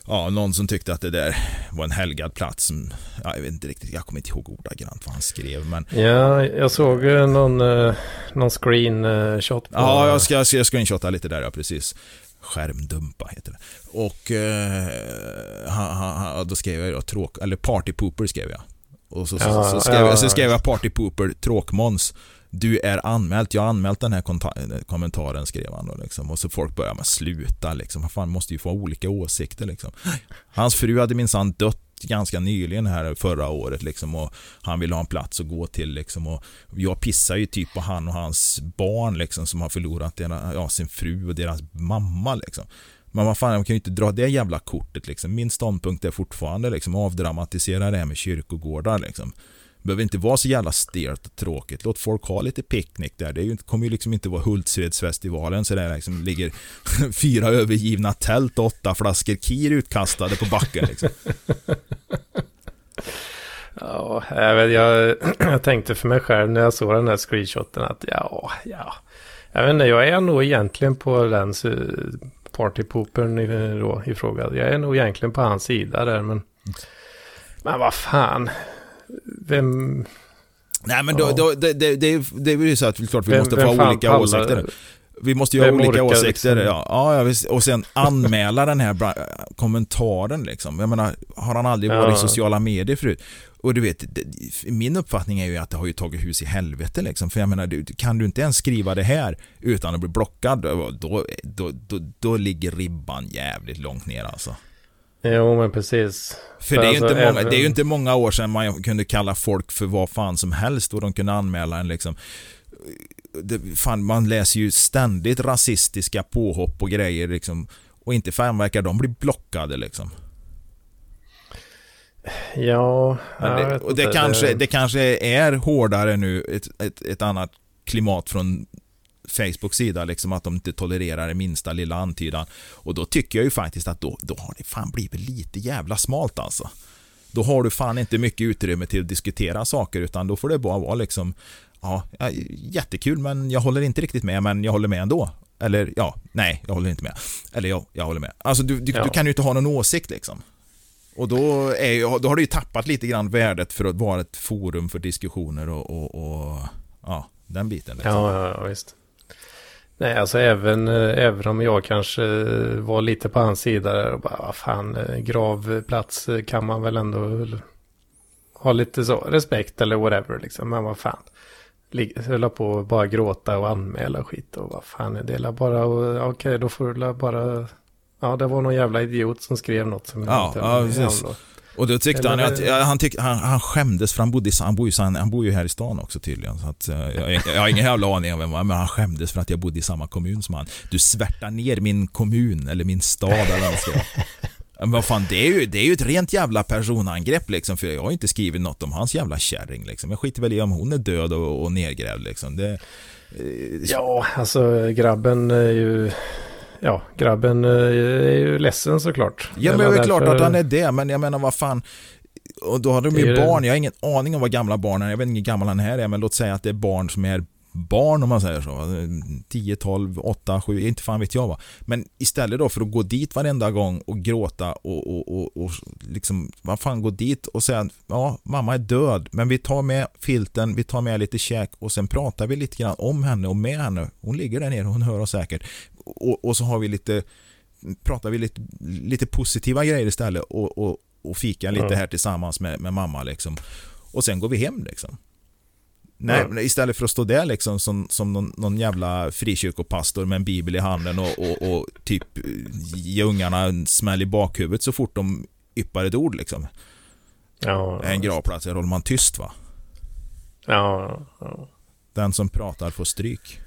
ja, någon som tyckte att det där var en helgad plats. Som, ja, jag vet inte riktigt, jag kommer inte ihåg ordagrant vad han skrev. Men Ja, jag såg eh, någon, eh, någon screenshot på... ja, jag ska, jag ska screenshotta lite där, ja precis. Skärmdumpa heter det. Och eh, han, han, då skrev jag då tråk, eller partypooper skrev jag. Och så, Ja, så, skrev, ja, jag, så skrev jag partypooper tråkmåns. Du är anmält, jag har anmält den här kommentaren skrev han då liksom. Och så folk började med sluta liksom. Fan måste ju få olika åsikter liksom. Hans fru hade minsann dött ganska nyligen här förra året liksom och han ville ha en plats att gå till liksom och jag pissar ju typ på han och hans barn liksom som har förlorat deras, ja, sin fru och deras mamma liksom. Men vad fan, man kan ju inte dra det jävla kortet liksom. Min ståndpunkt är fortfarande liksom avdramatisera det här med kyrkogårdar liksom. Behöver inte vara så jävla stelt och tråkigt. Låt folk ha lite picknick där. Det ju, kommer ju liksom inte vara Hultsfredsfestivalen så där liksom ligger [LAUGHS] fyra övergivna tält och åtta flaskor kir utkastade på backen liksom. [LAUGHS] Ja, jag, vet, [CLEARS THROAT] jag, jag tänkte för mig själv när jag såg den här screenshoten att ja, ja. Jag vet inte, jag är nog egentligen på den si- partypoopern i, då, i fråga. Jag är nog egentligen på hans sida där, men... Men vad fan. Vem... Nej men då, Ja. då, det, det, det, är- det är ju så att klart vi vem, måste få olika pallar- åsikter. Vi måste ju ha olika åsikter. liksom? Ja, ja, ja, visst. och sen anmäla den här kommentaren liksom. Jag menar, har han aldrig Ja. varit i sociala medier förut? Och du vet, min uppfattning är ju att det har ju tagit hus i helvete liksom. För jag menar, du, kan du inte ens skriva det här utan att bli blockad, då, då, då, då, då ligger ribban jävligt långt ner alltså. Jo, men precis. För För det är, alltså, inte många, även- det är ju inte många år sedan man kunde kalla folk för vad fan som helst och de kunde anmäla en liksom det, fan, man läser ju ständigt rasistiska påhopp och grejer liksom och inte fan verkar de bli blockade liksom. Ja, Men det, och det, kanske, det kanske är hårdare nu, ett, ett, ett annat klimat från Facebooks sida, liksom att de inte tolererar det minsta lilla antydan. Och då tycker jag ju faktiskt att då, då har det fan blivit lite jävla smalt alltså. Då har du fan inte mycket utrymme till att diskutera saker utan då får det bara vara liksom Ja, jättekul men jag håller inte riktigt med men jag håller med ändå. Eller ja, nej, jag håller inte med. Eller ja, jag håller med. Alltså du, du, Ja. du kan ju inte ha någon åsikt liksom. Och då, är, då har du ju tappat lite grann värdet för att vara ett forum för diskussioner och, och, och ja, den biten. Liksom. Ja, ja, ja, visst. Nej, alltså även, eh, även om jag kanske var lite på hans sida där och bara, vad fan, eh, gravplats eh, kan man väl ändå ha lite så respekt eller whatever liksom. Men vad fan. Höll på och bara gråta och anmäla skit och vad fan är det? Är bara Okej, då får du bara... Ja, det var någon jävla idiot som skrev något som jag Ja, inte ja, precis. Och då tyckte han att, ja, han, tyck, han, han skämdes för han bodde han bor ju, han, han bor ju här i stan också tydligen. Så att, eh, jag, jag har ingen jävla aning om vem han men han skämdes för att jag bodde i samma kommun som han. Du svärtar ner min kommun eller min stad eller vad ska. Men vad fan, det är, ju, det är ju ett rent jävla personangrepp liksom, för jag har inte skrivit något om hans jävla kärring liksom. Jag skiter väl i om hon är död och, och nergrävd liksom. Det, eh, Ja, alltså grabben är ju... Ja, grabben eh, är ju ledsen såklart. Ja, men det är väl klart därför- att han är det, men jag menar vad fan. Och då hade de ju- barn, jag har ingen aning om vad gamla barn är, jag vet inte hur gammal han här är, men låt säga att det är barn som är barn om man säger så. 10, 12, 8, 7, inte fan vet jag vad. Men istället då för att gå dit varenda gång och gråta och, och, och, och liksom, vad fan gå dit och säga ja, mamma är död, men vi tar med filten, vi tar med lite käk och sen pratar vi lite grann om henne och med henne. Hon ligger där nere, hon hör oss säkert. Och, och så har vi lite pratar vi lite, lite positiva grejer istället och, och, och fika lite här tillsammans med, med mamma liksom. Och sen går vi hem liksom. Nej, men istället för att stå där liksom som, som någon, någon jävla frikyrkopastor med en bibel i handen och, och, och typ ge ungarna en smäll i bakhuvudet så fort de yppar ett ord liksom. Ja, En gravplats, där håller man tyst va. Ja, ja. Den som pratar får stryk.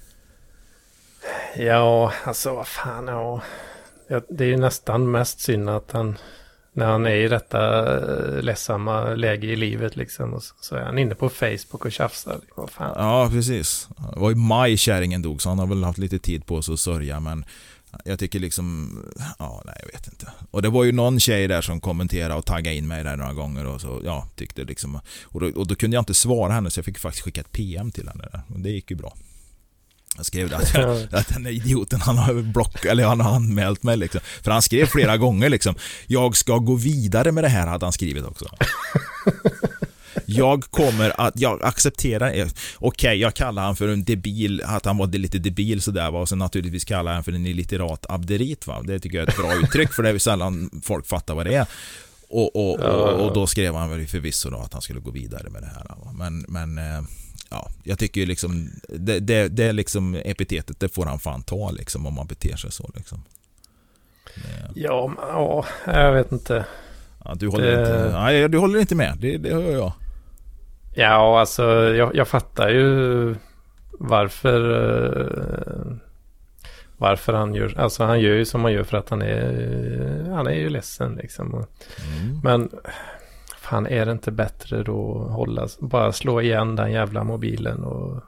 Ja, alltså vad fan, ja. Det är ju nästan mest synd att han, när han är i detta eh, ledsamma läge i livet liksom, och så, så är han inne på Facebook och tjafsar. Liksom, vad fan. Ja, precis. Det var i maj kärringen dog, så han har väl haft lite tid på sig att sörja, men jag tycker liksom, ja, nej, jag vet inte. Och det var ju någon tjej där som kommenterade och taggade in mig där några gånger och så, ja, tyckte liksom, och då, och då kunde jag inte svara henne, så jag fick faktiskt skicka ett PM till henne där. Och det gick ju bra. Jag skrev att, [LAUGHS] att den där idioten han har block, eller han har anmält mig liksom. För han skrev flera [LAUGHS] gånger liksom. Jag ska gå vidare med det här hade han skrivit också. [LAUGHS] Jag kommer att, jag accepterar, okej jag kallar han för en debil, att han var lite debil sådär va, och sen naturligtvis kallar han för en illiterat abderit va. Det tycker jag är ett bra uttryck för det är sällan folk fattar vad det är. Och, och, och, och då skrev han väl förvisso då att han skulle gå vidare med det här. Va? Men, men eh, ja, jag tycker ju liksom, det, det, det är liksom epitetet, det får han fan ta liksom om man beter sig så liksom. Det- Ja, men, ja, jag vet inte. Ja, du håller Det- inte, nej, du håller inte med, det, det hör jag. Ja, alltså jag, jag fattar ju varför eh, varför han gör, alltså han gör ju som han gör för att han är, han är ju ledsen liksom. Mm. Men fan är det inte bättre då att hålla, bara slå igen den jävla mobilen och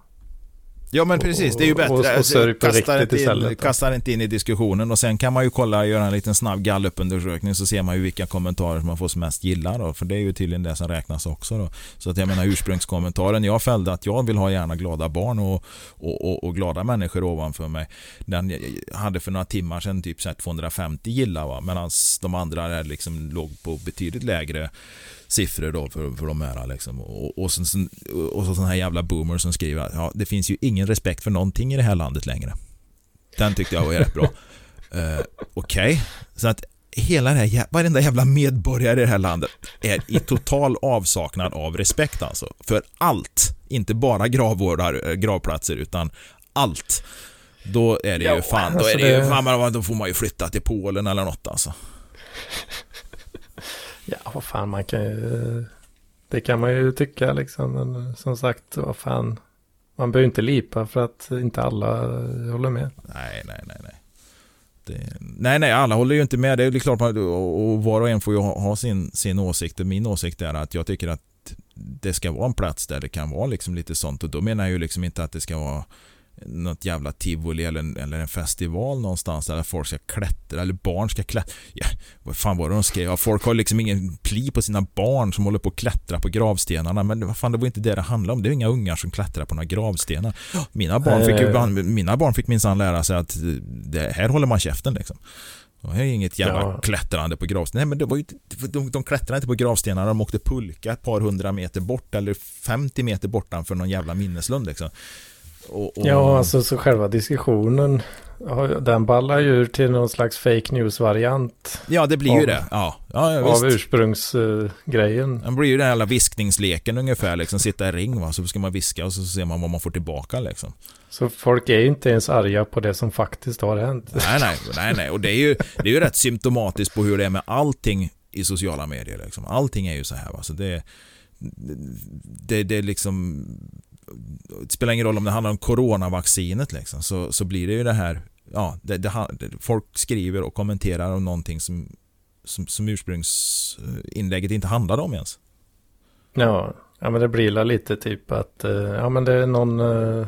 Ja men precis, det är ju Och- bättre. och- och sörj på Kasta riktigt inte in, istället då. Kasta inte in i diskussionen och sen kan man ju kolla, göra en liten snabb gallupundersökning så ser man ju vilka kommentarer som man får mest gillar då, för det är ju tydligen det som räknas också då. Så att jag menar ursprungskommentaren jag fällde att jag vill ha gärna glada barn och, och, och, och glada människor ovanför mig. Den hade för några timmar sedan typ så här 250 gillar va, medan de andra där liksom låg på betydligt lägre siffror då för, för de här liksom. Och, och, sen, och så sån här jävla boomer som skriver att ja, det finns ju ingen respekt för någonting i det här landet längre. Den tyckte jag var rätt bra. Uh, [LAUGHS] Okej, så att hela det här, varenda jävla medborgare i det här landet är i total avsaknad av respekt alltså. För allt, inte bara gravvårdar, eh, gravplatser utan allt. Då är det ju fan, då alltså är det ju fan, då får man ju flytta till Polen eller något alltså ja vad fan man kan ju, det kan man ju tycka liksom. Men som sagt, vad fan, man behöver inte lipa för att inte alla håller med. Nej, nej, nej, nej. Det, nej, nej, alla håller ju inte med. Det är ju klart, man, och, och var och en får ju ha, ha sin, sin åsikt. Och min åsikt är att jag tycker att det ska vara en plats där det kan vara liksom lite sånt. Och då menar jag ju liksom inte att det ska vara något jävla tivoli eller eller en festival någonstans där folk ska klättra eller barn ska klättra. Ja, vad fan var det de skrev? Ja, folk har liksom ingen pli på sina barn som håller på att klättra på gravstenarna. Men vad fan, det var inte det det handlade om. Det är inga ungar som klättrar på några gravstenar. Mina barn Nej, fick, ju, nej, mina barn fick minsann lära sig att det här håller man käften liksom. Det är inget jävla Ja. klättrande på gravstenar. Nej men det var ju, de, de klättrade inte på gravstenar, de åkte pulka ett par hundra meter bort eller 50 meter bortanför någon jävla minneslund liksom. Och, och, Ja, alltså så själva diskussionen, den ballar ju ur till någon slags fake news-variant ja, det blir ju av- det. Ja, ja, ja av ursprungsgrejen. Det blir ju den jävla viskningsleken ungefär, liksom sitta i ring va, så ska man viska och så ser man vad man får tillbaka liksom. Så folk är ju inte ens arga på det som faktiskt har hänt. Nej, nej, nej, nej. Och det är ju, det är ju rätt symptomatiskt på hur det är med allting i sociala medier. Liksom. Allting är ju så här. Va? Så det, det, det är liksom det spelar ingen roll om det handlar om coronavaccinet liksom, så, så blir det ju det här ja, det, det, folk skriver och kommenterar om någonting som, som, som ursprungsinlägget inte handlade om ens. Ja, ja men det blir lite typ att eh, ja, men det är någon, eh,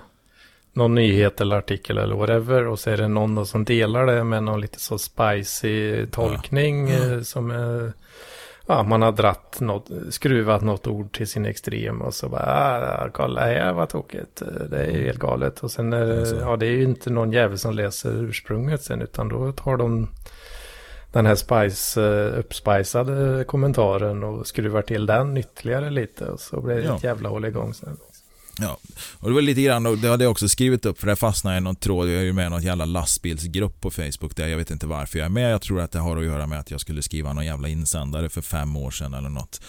någon nyhet eller artikel eller whatever och så är det någon som delar det med någon lite så spicy tolkning ja. Eh, som är ja, man har dratt något, skruvat något ord till sin extrem och så bara, ah, kolla här vad tokigt, det är helt galet. Och sen är det, ja det är ju inte någon jävel som läser ursprunget sen utan då tar de den här spice, uppspicade kommentaren och skruvar till den ytterligare lite och så blir det ja. ett jävla håll igång sen. Ja, och det var lite grann, och det hade jag också skrivit upp för det fastnade i någon tråd. Jag är ju med i någon jävla lastbilsgrupp på Facebook där jag vet inte varför jag är med. Jag tror att det har att göra med att jag skulle skriva någon jävla insändare för fem år sedan eller något.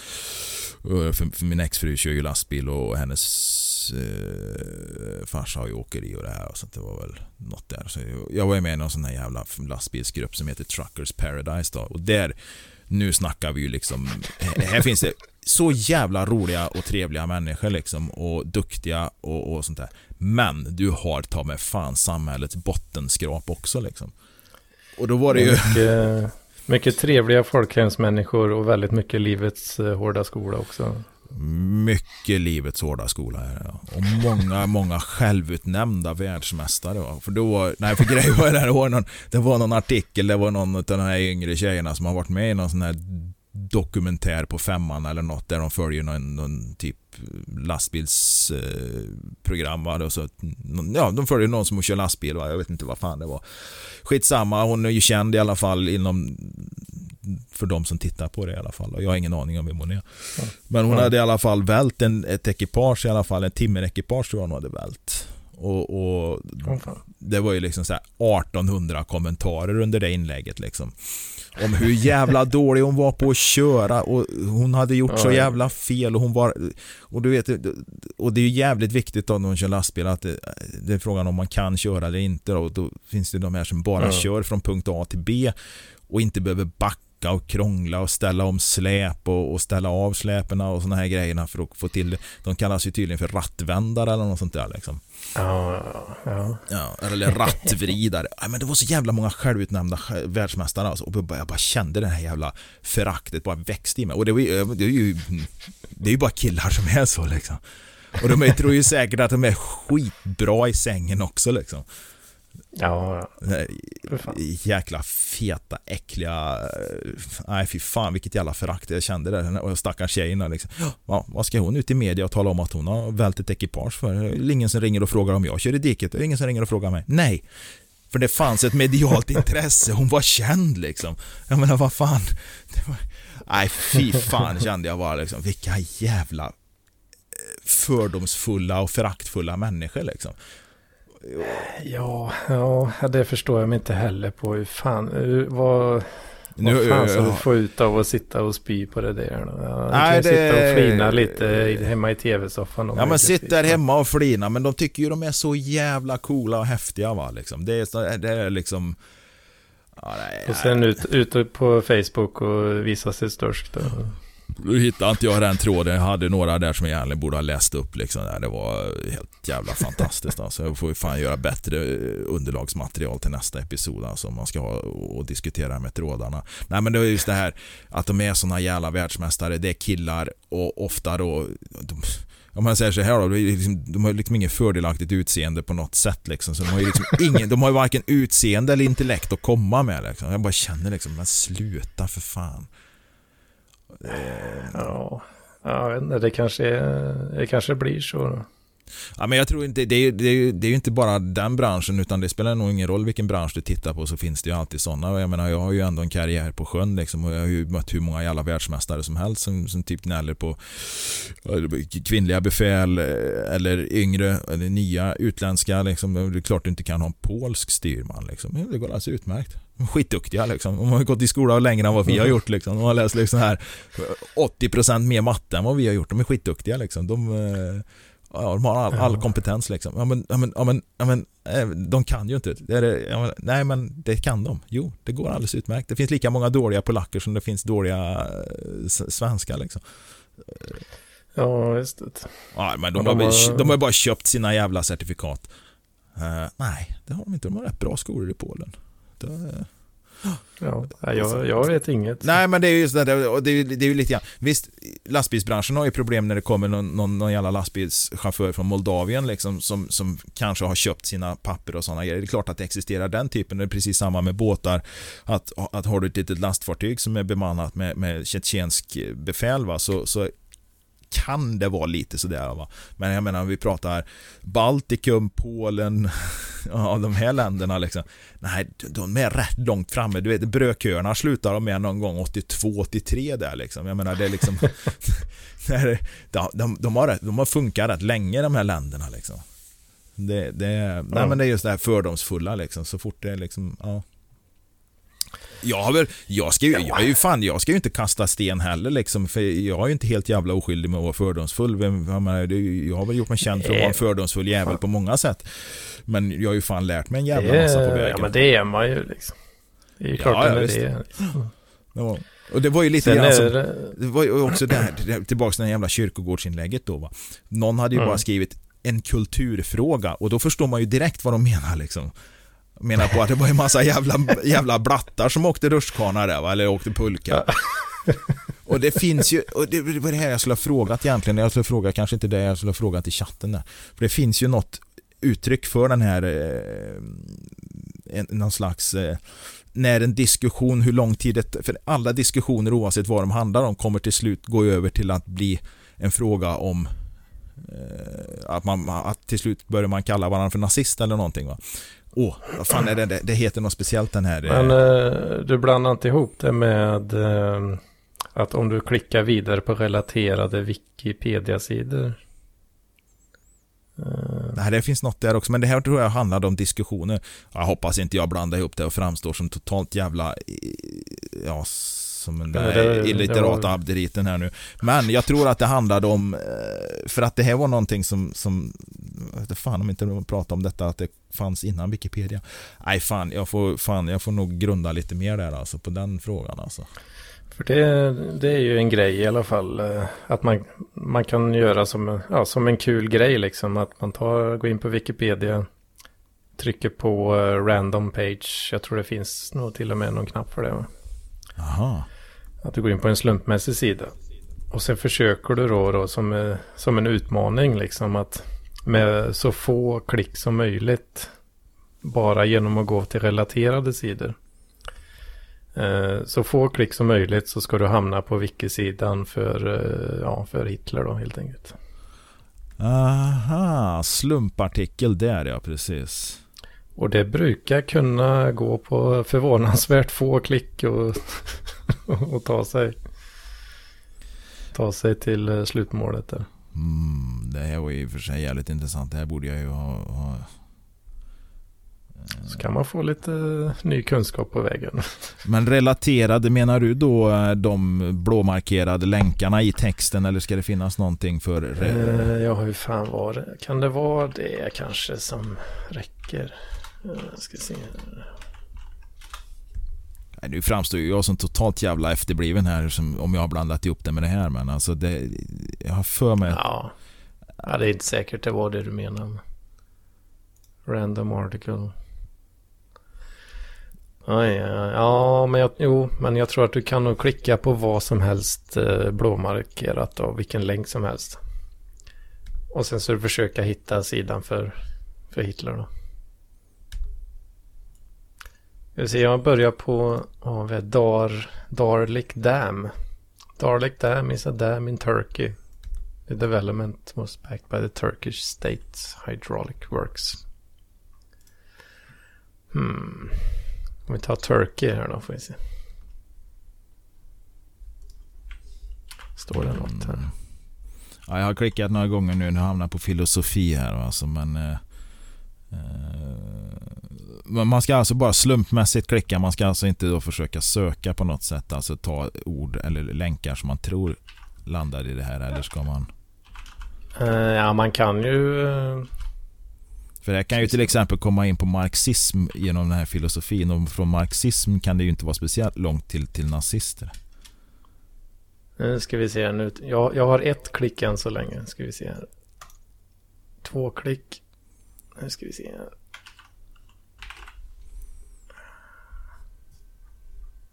Eh, för, för min exfru kör ju lastbil och hennes eh, farsa har ju åkeri och det här. Så det var väl något där. Så jag var med i någon sån här jävla lastbilsgrupp som heter Truckers Paradise då. Och där, nu snackar vi ju liksom, här finns det så jävla roliga och trevliga människor liksom och duktiga och, och sånt där. Men du har ta med fan samhällets bottenskrap också liksom. Och då var det ju... Mycket, mycket trevliga folkhemsmänniskor och väldigt mycket livets eh, hårda skola också. Mycket livets hårda skola här. Och många, många självutnämnda världsmästare. Va? För då var, nej för grejen var det, här var, någon, det var någon artikel, det var någon av de här yngre tjejerna som har varit med i någon sån här dokumentär på femman eller något där de följer någon, någon typ lastbilsprogram. Eh, så, ja, de följer någon som kör lastbil. Va? Jag vet inte vad fan det var. Skitsamma, hon är ju känd i alla fall inom för de som tittar på det i alla fall. Jag har ingen aning om vem hon är. Men hon hade i alla fall vält en, ett ekipage i alla fall. En timmerekipage tror jag hon hade vält. Och, och det var ju liksom så 1800 kommentarer under det inlägget liksom om hur jävla [LAUGHS] dålig hon var på att köra och hon hade gjort så jävla fel och hon var och du vet och det är ju jävligt viktigt då när hon kör lastbil att det, det är frågan om man kan köra eller inte då, och då finns det de här som bara ja. kör från punkt A till B och inte behöver backa och krångla och ställa om släp och, och ställa av släpen och såna här grejerna för att få till det. De kallas ju tydligen för rattvändare eller något sånt där liksom. Ja, ja. ja eller rattvridare. Ja, men det var så jävla många självutnämnda världsmästare alltså. Och jag bara kände det här jävla föraktet bara växte i mig. Och det, var, det, är ju, det är ju bara killar som är så liksom. Och de tror ju säkert att de är skitbra i sängen också liksom. Ja, Jäkla feta, äckliga... Eh, nej, fy fan vilket jävla förakt jag kände där. Och stackars tjejerna liksom. Ja, vad ska hon ut i media och tala om att hon har vält ett ekipage för? Det är ingen som ringer och frågar om jag kör i diket. Det är ingen som ringer och frågar mig. Nej. För det fanns ett medialt intresse. Hon var känd liksom. Jag menar, vad fan. Var... Nej, fy fan kände jag bara liksom. Vilka jävla eh, fördomsfulla och föraktfulla människor liksom. Ja, ja, det förstår jag mig inte heller på. Hur fan, vad, nu, vad fan ska du få ut av att sitta och spy på det där? Ja, nej, kan det... sitta och flina lite hemma i tv-soffan. Ja, men sitt där hemma och flina. Men de tycker ju de är så jävla coola och häftiga va. Liksom. Det, är, det är liksom... Ja, nej, och sen ut, ut på Facebook och visa sig störst. Då. Nu hittade inte jag den tråden. Jag hade några där som jag egentligen borde ha läst upp. Liksom. Det var helt jävla fantastiskt. Alltså. Jag får fan göra bättre underlagsmaterial till nästa episod. Alltså, om man ska ha och diskutera med trådarna. Nej men det var just det här att de är såna jävla världsmästare. Det är killar och ofta då de, om man säger så här då, liksom, de har liksom ingen fördelaktigt utseende på något sätt liksom. Så de har ju liksom [LAUGHS] ingen, de har varken utseende eller intellekt att komma med liksom. Jag bara känner liksom, men sluta för fan. Ja, jag vet inte, det kanske, det kanske blir så. Ja, men jag tror inte, det är, det, är, det är ju inte bara den branschen utan det spelar nog ingen roll vilken bransch du tittar på så finns det ju alltid sådana. Jag menar jag har ju ändå en karriär på sjön liksom och jag har ju mött hur många jävla världsmästare som helst som, som typ gnäller på kvinnliga befäl eh, eller yngre eller nya utländska liksom. Det är klart du inte kan ha en polsk styrman liksom. Det går alldeles utmärkt. Skitduktiga liksom. De har gått i skolan längre än vad vi har gjort liksom. De har läst liksom här 80% mer matte än vad vi har gjort. De är skitduktiga liksom. De eh, Ja, de har all, all kompetens liksom. Ja men, ja men, ja men, ja men eh, de kan ju inte. Det det, ja, men, nej men det kan de. Jo, det går alldeles utmärkt. Det finns lika många dåliga polacker som det finns dåliga eh, svenskar liksom. Ja, just det. Ja, men de, har, har... de har bara köpt sina jävla certifikat. Uh, nej, det har de inte. De har rätt bra skolor i Polen. Det, Ja, jag, jag vet inget. Nej, men det är ju det, det, det, är ju lite grann. Visst, lastbilsbranschen har ju problem när det kommer någon, någon, någon jävla lastbilschaufför från Moldavien liksom, som, som kanske har köpt sina papper och sådana grejer. Det är klart att det existerar den typen. Det är precis samma med båtar. Att, att har du ett litet lastfartyg som är bemannat med, med tjetjensk befäl va, så, så kan det vara lite sådär. Va? Men jag menar, vi pratar Baltikum, Polen, [LAUGHS] ja, de här länderna liksom. Nej, de är rätt långt framme. Du vet, brödköerna slutar de med någon gång 82-83 där liksom. Jag menar, det är liksom... [LAUGHS] de, de, de, har, de har funkat rätt länge de här länderna liksom. Det, det, nej, men det är just det här fördomsfulla liksom. Så fort det är liksom, ja. Jag har väl, jag ska ju, jag är ju fan, jag ska ju inte kasta sten heller liksom, för jag är ju inte helt jävla oskyldig med att vara fördomsfull. Jag, har väl gjort mig känd för att vara en fördomsfull jävel på många sätt. Men jag har ju fan lärt mig en jävla massa på vägen. Ja men det är man ju liksom. Det är ju klart ja, ja, det är. Liksom. Ja. Och det var ju lite grann som, det var ju också det här, tillbaks till det jävla kyrkogårdsinlägget då va. Någon hade ju mm. bara skrivit en kulturfråga och då förstår man ju direkt vad de menar liksom menar på att det var en massa jävla, jävla blattar som åkte rutschkana där va, eller åkte pulka. Och det finns ju, och det var det här jag skulle ha frågat egentligen, jag skulle fråga kanske inte det, jag skulle ha frågat i chatten där. För det finns ju något uttryck för den här, eh, en, någon slags, eh, när en diskussion, hur lång tid det, för alla diskussioner oavsett vad de handlar om kommer till slut gå över till att bli en fråga om eh, att, man, att till slut börjar man kalla varandra för nazist eller någonting va. Åh, oh, vad fan är det? Det heter något speciellt den här. Men eh, du blandar inte ihop det med eh, att om du klickar vidare på relaterade Wikipedia-sidor. Eh. Nej, det finns något där också, men det här tror jag handlade om diskussioner. Jag hoppas inte jag blandar ihop det och framstår som totalt jävla, ja, som den där illiterata var... abderiten här nu. Men jag tror att det handlade om, eh, för att det här var någonting som, som vet fan om inte de pratade om detta, att det fanns innan Wikipedia. Nej fan, jag får, fan, jag får nog grunda lite mer där alltså på den frågan alltså. För det, det är ju en grej i alla fall. Eh, att man, man kan göra som, ja, som en kul grej liksom. Att man tar, går in på Wikipedia, trycker på uh, random page. Jag tror det finns nog till och med någon knapp för det. Aha. Att du går in på en slumpmässig sida. Och sen försöker du då, då som, eh, som en utmaning liksom att med så få klick som möjligt bara genom att gå till relaterade sidor. Eh, så få klick som möjligt så ska du hamna på wiki-sidan för, eh, ja, för Hitler då helt enkelt. Aha, slumpartikel där ja, precis. Och det brukar kunna gå på förvånansvärt få klick och, [LAUGHS] och ta sig ta sig till eh, slutmålet där. Mm, det här var ju för sig jävligt intressant. Det här borde jag ju ha... ha så kan man få lite ny kunskap på vägen. [LAUGHS] Men relaterade, menar du då eh, de blåmarkerade länkarna i texten eller ska det finnas någonting för... Eh, ja, hur fan var det? Kan det vara det kanske som räcker? Jag ska se. Nej, nu framstår jag som totalt jävla efterbliven här som, om jag har blandat ihop det med det här. Men alltså det, jag har för mig... Ja. ja, det är inte säkert det var det du menade. Random article. Ja, ja, men jag, jo, men jag tror att du kan nog klicka på vad som helst eh, blåmarkerat och vilken länk som helst. Och sen så försöka hitta sidan för, för Hitler då. Jag, se, jag börjar på oh, Dar, Darlik Dam. Darlik Dam is a dam in Turkey. The development was backed by the Turkish State Hydraulic Works. Hmm. Om vi tar Turkey här då får vi se. Står det något här? Mm. Ja, jag har klickat några gånger nu. Nu hamnar på filosofi här alltså, men... Eh, eh, man ska alltså bara slumpmässigt klicka. Man ska alltså inte då försöka söka på något sätt. Alltså ta ord eller länkar som man tror landar i det här. Eller ska man... Uh, ja, man kan ju... Uh... För det kan ju till exempel komma in på marxism genom den här filosofin och från marxism kan det ju inte vara speciellt långt till, till nazister. Nu ska vi se nu. Jag, jag har ett klick än så länge. Ska vi se här. Två klick. Nu ska vi se här.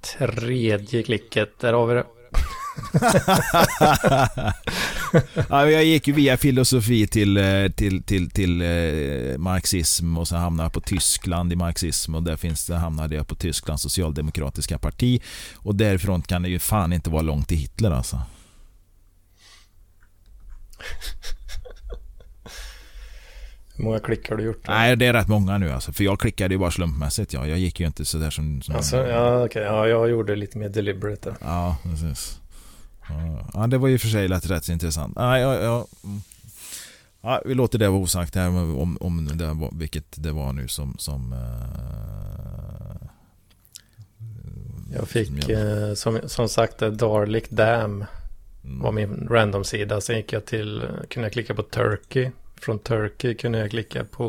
Tredje klicket. Där har vi det. [LAUGHS] ja, jag gick ju via filosofi till, eh, till, till, till eh, marxism och sen hamnade jag på Tyskland i marxism och där finns det, hamnade jag på Tysklands socialdemokratiska parti och därifrån kan det ju fan inte vara långt till Hitler alltså. [LAUGHS] Hur många klick har du gjort? Då? Nej, det är rätt många nu alltså. För jag klickade ju bara slumpmässigt. Ja. Jag gick ju inte sådär som... som alltså, ja, okay. ja, jag gjorde lite mer deliberate. Ja, precis. Ja, det var ju för sig lätt rätt intressant. Ja, ja, ja. Mm. ja, vi låter det vara osagt här om, om det var, vilket det var nu som... som uh, jag fick som, uh, som, som sagt Darlik Dam mm. var min random-sida. Sen gick jag till, kunde jag klicka på Turkey. Från Turkey kunde jag klicka på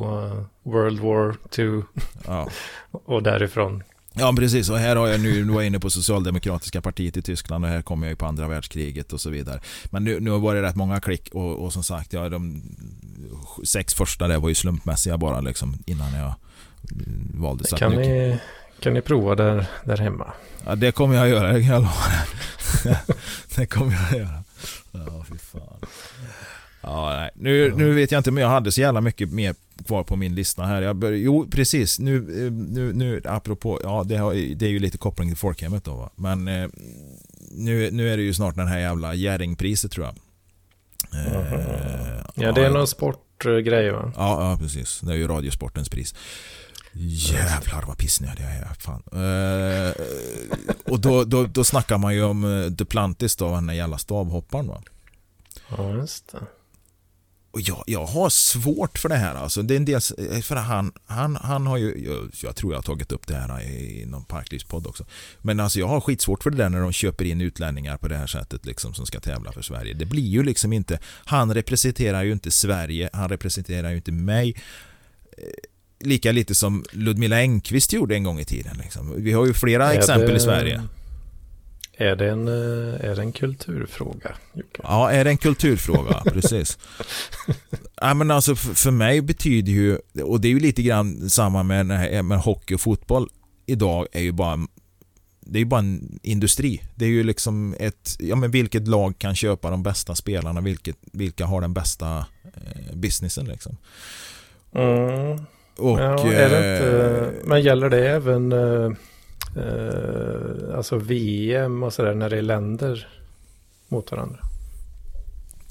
World War 2. Ja. [LAUGHS] och därifrån Ja precis och här har jag nu, nu var jag inne på Socialdemokratiska partiet i Tyskland och här kommer jag ju på andra världskriget och så vidare. Men nu, nu var det rätt många klick och, och som sagt ja, de sex första där var ju slumpmässiga bara liksom innan jag valde. Kan, ni, kan ni prova där, där hemma? Ja det kommer jag att göra, det kan jag lova. [LAUGHS] det kommer jag att göra. Ja fy fan. Ja, nej. Nu, nu vet jag inte om jag hade så jävla mycket mer kvar på min lista här. Jag bör, jo, precis. Nu, eh, nu, nu apropå, ja det, har, det är ju lite koppling till folkhemmet då va. Men eh, nu, nu är det ju snart den här jävla Jerringpriset tror jag. Eh, ja, det är någon sportgrej va? Ja, ja, precis. Det är ju Radiosportens pris. Jävlar vad pissnödig jag är. Fan. Eh, och då, då, då snackar man ju om eh, Duplantis då, den där jävla stavhopparen va. Ja, just det. Och jag, jag har svårt för det här. Alltså. Det är en del, för han, han, han har ju, jag, jag tror jag har tagit upp det här i någon Parklivspodd också. Men alltså jag har skitsvårt för det där när de köper in utlänningar på det här sättet liksom, som ska tävla för Sverige. Det blir ju liksom inte, han representerar ju inte Sverige, han representerar ju inte mig eh, lika lite som Ludmila Engqvist gjorde en gång i tiden. Liksom. Vi har ju flera exempel det... i Sverige. Är det en, eh, är det en kulturfråga? Jocke? Ja, är det en kulturfråga? [LAUGHS] Precis. ja, men alltså för, mig betyder ju, och det är ju lite grann samma med, med hockey och fotboll idag är ju bara det är ju bara en industri. Det är ju liksom ett, ja men vilket lag kan köpa de bästa spelarna, vilket, vilka har den bästa eh, businessen liksom. Mm. Och, ja, är det inte, eh, men gäller det även eh, eh, alltså VM och sådär när det är länder mot varandra?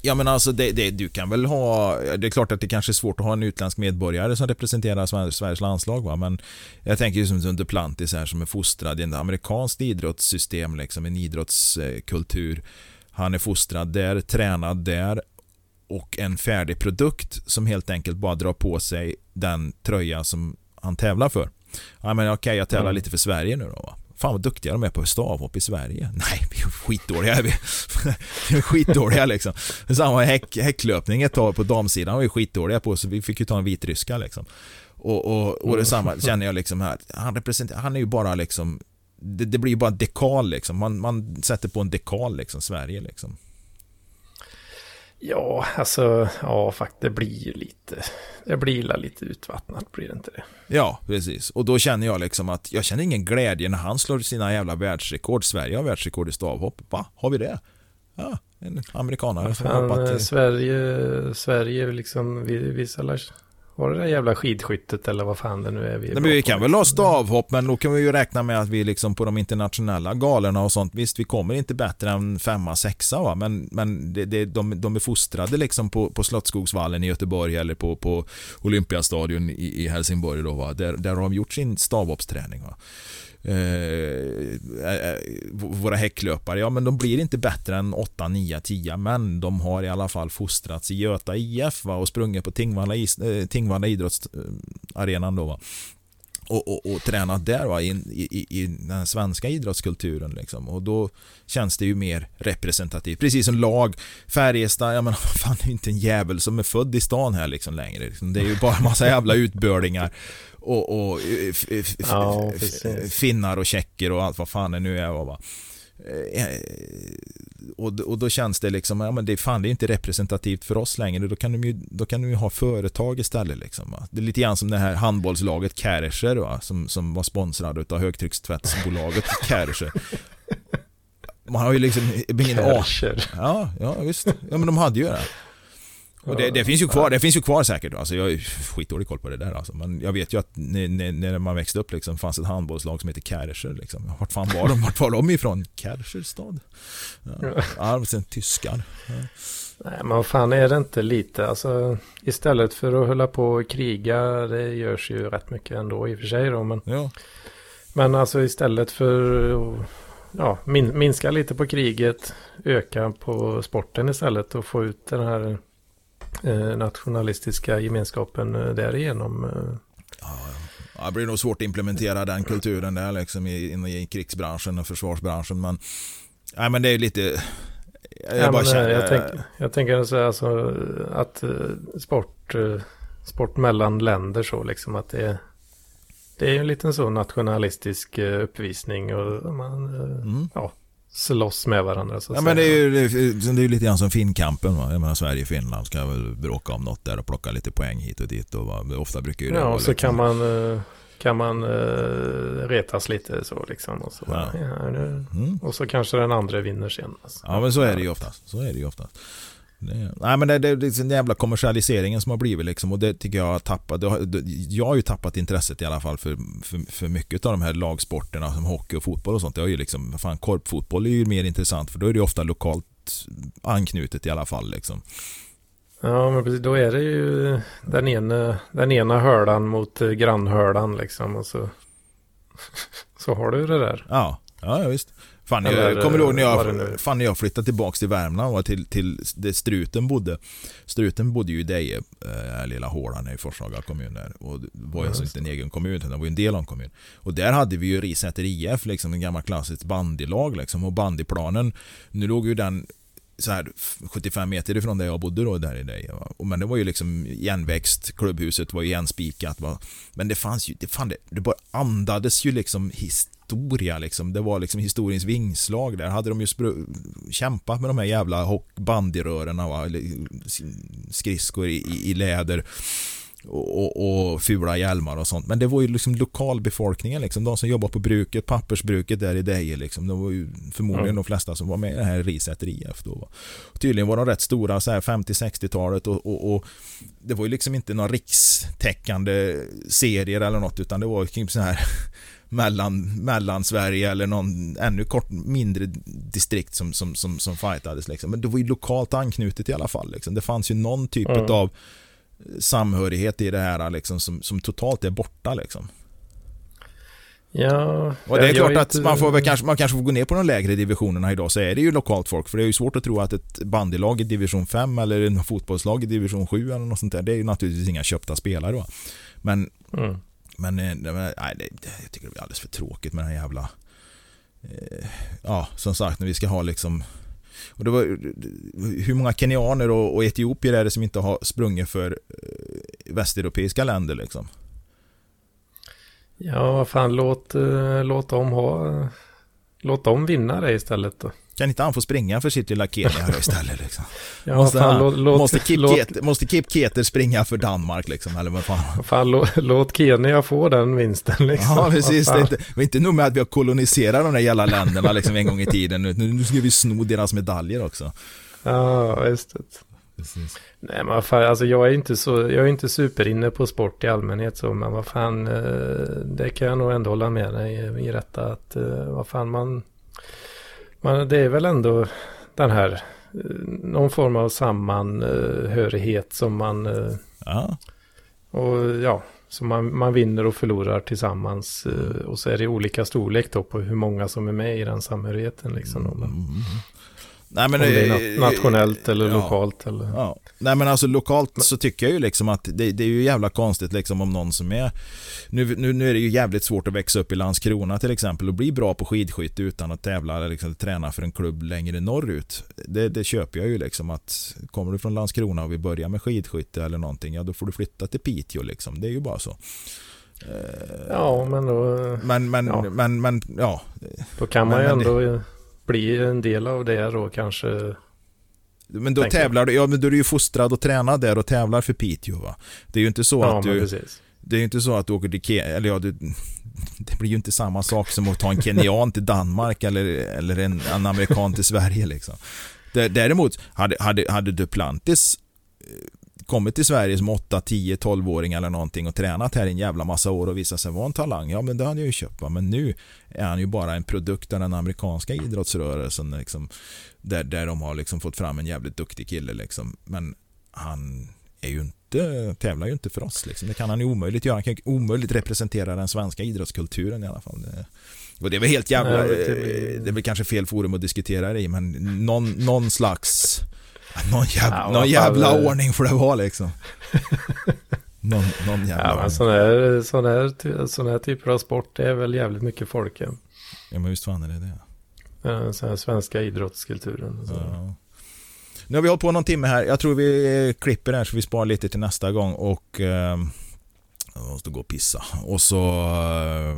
Ja men alltså det, det, du kan väl ha, det är klart att det kanske är svårt att ha en utländsk medborgare som representerar Sveriges landslag va? men jag tänker ju som under Plantis här som är fostrad i ett amerikanskt idrottssystem, liksom en idrottskultur. Han är fostrad där, tränad där och en färdig produkt som helt enkelt bara drar på sig den tröja som han tävlar för. Ja, men okej, jag tävlar mm. lite för Sverige nu då. Va? Fan vad duktiga de är på stavhopp i Sverige. [LAUGHS] Nej, vi är skitdåliga. [LAUGHS] Vi är skitdåliga liksom. Samma häck, häcklöpning ett tag på damsidan var vi skitdåliga på, så vi fick ju ta en vitryska liksom. Och, och, och detsamma mm. känner jag liksom här. Han representerar, han är ju bara liksom det, det blir ju bara dekal liksom. Man, man sätter på en dekal liksom, Sverige liksom. Ja, alltså, ja, faktiskt det blir lite, det blir lite utvattnat, blir det inte det? Ja, precis. Och då känner jag liksom att jag känner ingen glädje när han slår sina jävla världsrekord. Sverige har världsrekord i stavhopp. Va? Har vi det? Ja, en amerikanare som har hoppat. Sverige, Sverige liksom, vi, vissa var det där jävla skidskyttet eller vad fan det nu är? Vi, är Nej, vi kan väl ha stavhopp men då kan vi ju räkna med att vi liksom på de internationella galorna och sånt. Visst, vi kommer inte bättre än femma, sexa va? Men, men det, det, de, de är fostrade liksom på, på Slottsskogsvallen i Göteborg eller på, på Olympiastadion i, i Helsingborg då va? Där, där har de gjort sin stavhoppsträning va. Eh, eh, eh våra häcklöpare, ja men de blir inte bättre än 8, 9, 10 men de har i alla fall fostrats i Göta IF va, och sprungit på Tingvalla, is, eh, Tingvalla idrottsarenan då va och, och, och tränat där va, i, i, i den svenska idrottskulturen. Liksom. Och då känns det ju mer representativt. Precis som lag, Färjestad, jag menar [LAUGHS] fan det är inte en jävel som är född i stan här liksom längre. Liksom. Det är ju bara en massa jävla utbördingar och, och ja, finnar och tjecker och allt vad fan det nu är. Va? Eh, och, och då känns det liksom, ja men det, fan, det är inte representativt för oss längre. Då kan de ju, då kan de ju ha företag istället. Liksom, va? Det är lite grann som det här handbollslaget Kärcher va? Som, som var sponsrad av högtryckstvättsbolaget [LAUGHS] Kärcher. Man har ju liksom ingen Kärcher. Ja, ja visst. Ja men de hade ju det. Och det, det, finns ju kvar, det finns ju kvar säkert. Alltså jag har skitdålig koll på det där alltså. Men jag vet ju att när, när man växte upp liksom, fanns ett handbollslag som heter Kärcher. Liksom. Vart fan var de? Vart var de ifrån? Kärcherstad? Ja, ja sen tyskar. Ja. Nej men vad fan är det inte lite alltså istället för att hålla på och kriga det görs ju rätt mycket ändå i och för sig då men ja. Men alltså istället för att ja, min, minska lite på kriget öka på sporten istället och få ut den här nationalistiska gemenskapen eh, därigenom. Eh. Ja, det blir nog svårt att implementera den kulturen där liksom i, i krigsbranschen och försvarsbranschen. Men, nej, men det är lite... Jag, ja, bara känner, jag, tänk, jag tänker så alltså, att sport, sport mellan länder så liksom att det, det är en liten så nationalistisk uppvisning och man, mm. ja, slåss med varandra. Så ja, men det är ju det är, lite grann som Finnkampen. Va? Jag menar Sverige och Finland ska väl bråka om något där och plocka lite poäng hit och dit. Och, va? Ofta brukar ju det Ja, och så liksom... kan man, eh, kan man uh, retas lite så liksom. Och så, ja. Ja, nu, mm. och så kanske den andra vinner sen. Alltså. Ja, men så är det ju oftast. Så är det ju oftast. Nej men det, det, det är den jävla kommersialiseringen som har blivit liksom och det tycker jag har tappat. Jag har ju tappat intresset i alla fall för, för, för mycket av de här lagsporterna som hockey och fotboll och sånt. Det är ju liksom, fan korpfotboll är ju mer intressant för då är det ofta lokalt anknutet i alla fall liksom. Ja men precis, då är det ju den ena, den ena hördan mot grannhördan liksom och så, [LAUGHS] så har du det där. Ja, ja visst. Fan, jag, Eller, kommer ihåg när jag, fan, när jag flyttade tillbaka till Värmland och till, till där Struten bodde. Struten bodde ju i Deje, äh, lilla hålan i Forshaga kommun där. Och det var ju alltså inte en egen kommun, utan det var ju en del av en kommun. Och där hade vi ju Risäter IF, liksom en gammal klassiskt bandylag liksom. Och bandyplanen, nu låg ju den så här 75 meter ifrån där jag bodde då där i dig. Men det var ju liksom igenväxt, klubbhuset var ju igenspikat. Men det fanns ju, det, fan, det, det bara andades ju liksom historia liksom. Det var liksom historiens vingslag där. Hade de ju kämpat med de här jävla bandyrörerna va. Skridskor i, i, i läder och, och, och fula hjälmar och sånt. Men det var ju liksom lokalbefolkningen, liksom, de som jobbar på bruket, pappersbruket där i Deje. Liksom. De var ju förmodligen mm. de flesta som var med i det här Risäter IF. Då. Tydligen var de rätt stora, 50-60-talet och, och, och, det var ju liksom inte några rikstäckande serier eller något utan det var typ så här mellan, mellan Sverige eller någon ännu kort, mindre distrikt som, som, som, som fightades. Liksom. Men det var ju lokalt anknutet i alla fall. Liksom. Det fanns ju någon typ mm. av samhörighet i det här liksom, som, som totalt är borta. Liksom. Ja, och det är klart att inte... man, får kanske, man kanske får gå ner på de lägre divisionerna idag så är det ju lokalt folk för det är ju svårt att tro att ett bandylag i division 5 eller en fotbollslag i division 7 eller något sånt där det är ju naturligtvis inga köpta spelare då. Men, mm. Eh, men nej, det, jag tycker det blir alldeles för tråkigt med den här jävla eh, ja, som sagt när vi ska ha liksom och det var, hur många kenyaner och, och etiopier är det som inte har sprungit för eh, västeuropeiska länder liksom? Ja, vad fan, låt, eh, låt dem ha... Låt dem vinna det istället då. Kan inte han få springa för sitt lilla Kenya istället liksom? [LAUGHS] ja, måste, fan, han, låt, måste, Kip låt, Keter, måste Kip Keter springa för Danmark liksom? Eller vad fan? fan låt, låt Kenya få den vinsten liksom. Ja, [LAUGHS] precis. Det är inte, det är inte nog med att vi har koloniserat de där jävla länderna liksom en gång i tiden. Nu, nu ska vi sno deras medaljer också. Ja, just det. Precis. Nej men fan, alltså jag är inte så, jag är inte superinne på sport i allmänhet så, men vad fan, eh, det kan jag nog ändå hålla med dig i, i detta att eh, vad fan man men det är väl ändå den här eh, någon form av sammanhörighet som man eh, ja. och ja som man, man vinner och förlorar tillsammans eh, och så är det olika storlek då på hur många som är med i den samhörigheten liksom. Mm. Nej, men, Om det är nationellt eller ja, lokalt. Eller... Ja. Nej men alltså lokalt så tycker jag ju liksom att det, det, är ju jävla konstigt liksom om någon som är nu, nu, nu är det ju jävligt svårt att växa upp i Landskrona till exempel och bli bra på skidskytte utan att tävla eller liksom, träna för en klubb längre norrut. Det, det köper jag ju liksom att kommer du från Landskrona och vill börja med skidskytte eller någonting, ja då får du flytta till Piteå liksom. Det är ju bara så. Ja, men då... Men, men, ja. men, men, ja. Då kan man men, ju ändå det... bli en del av det då kanske. Men då tävlar du, ja men då är du ju fostrad och tränad där och tävlar för Piteå va. Det är ju inte så ja, att du... Precis. Det är ju inte så att du åker till Kenya, eller ja, du, [LAUGHS] det blir ju inte samma sak som att ta en kenyan till Danmark eller, eller en, en amerikan till Sverige liksom. Däremot, hade, hade, hade Duplantis kommit till Sverige som 8, 10, 12-åring eller någonting och tränat här en jävla massa år och visat sig vara en talang, ja men det hade jag ju köpt. Men nu är han ju bara en produkt av den amerikanska idrottsrörelsen liksom, där, där de har liksom fått fram en jävligt duktig kille. Liksom. Men han är ju inte, tävlar ju inte för oss. Liksom. Det kan han ju omöjligt göra. Han kan ju omöjligt representera den svenska idrottskulturen i alla fall. Och det är väl helt jävla... Nej, det, det är väl kanske fel forum att diskutera det i, men någon, någon slags [LAUGHS] någon jävla, ja, någon jävla ordning får det vara liksom. [LAUGHS] Någon, någon jävla ja, men sån här, sån, här, sån här typer av sport det är väl jävligt mycket folk. Ja, men visst fan är det det. Ja, sån här svenska idrottskulturen. Ja. Nu har vi hållit på någon timme här. Jag tror vi klipper här så vi sparar lite till nästa gång och eh, jag måste gå och pissa. Och så eh,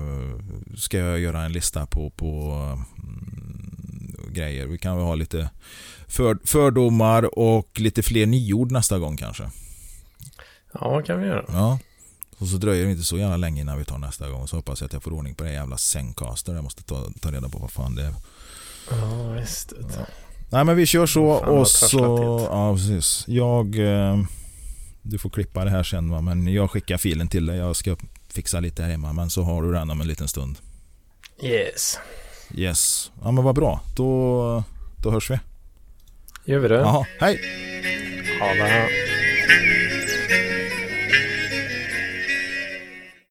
ska jag göra en lista på, på mm, grejer. Vi kan väl ha lite för, fördomar och lite fler nyord nästa gång kanske. Ja, kan vi göra. Ja. Och så dröjer det inte så jävla länge innan vi tar nästa gång. Så hoppas jag att jag får ordning på det jävla Zencaster. Jag måste ta, ta reda på vad fan det är. Ja, visst. Ja. Nej, men vi kör så och så... Ja, precis. Jag... Eh, du får klippa det här sen va? men jag skickar filen till dig. Jag ska fixa lite här hemma, men så har du den om en liten stund. Yes. Yes. Ja, men vad bra. Då, då hörs vi. Gör vi det? Jaha, hej! Ha det.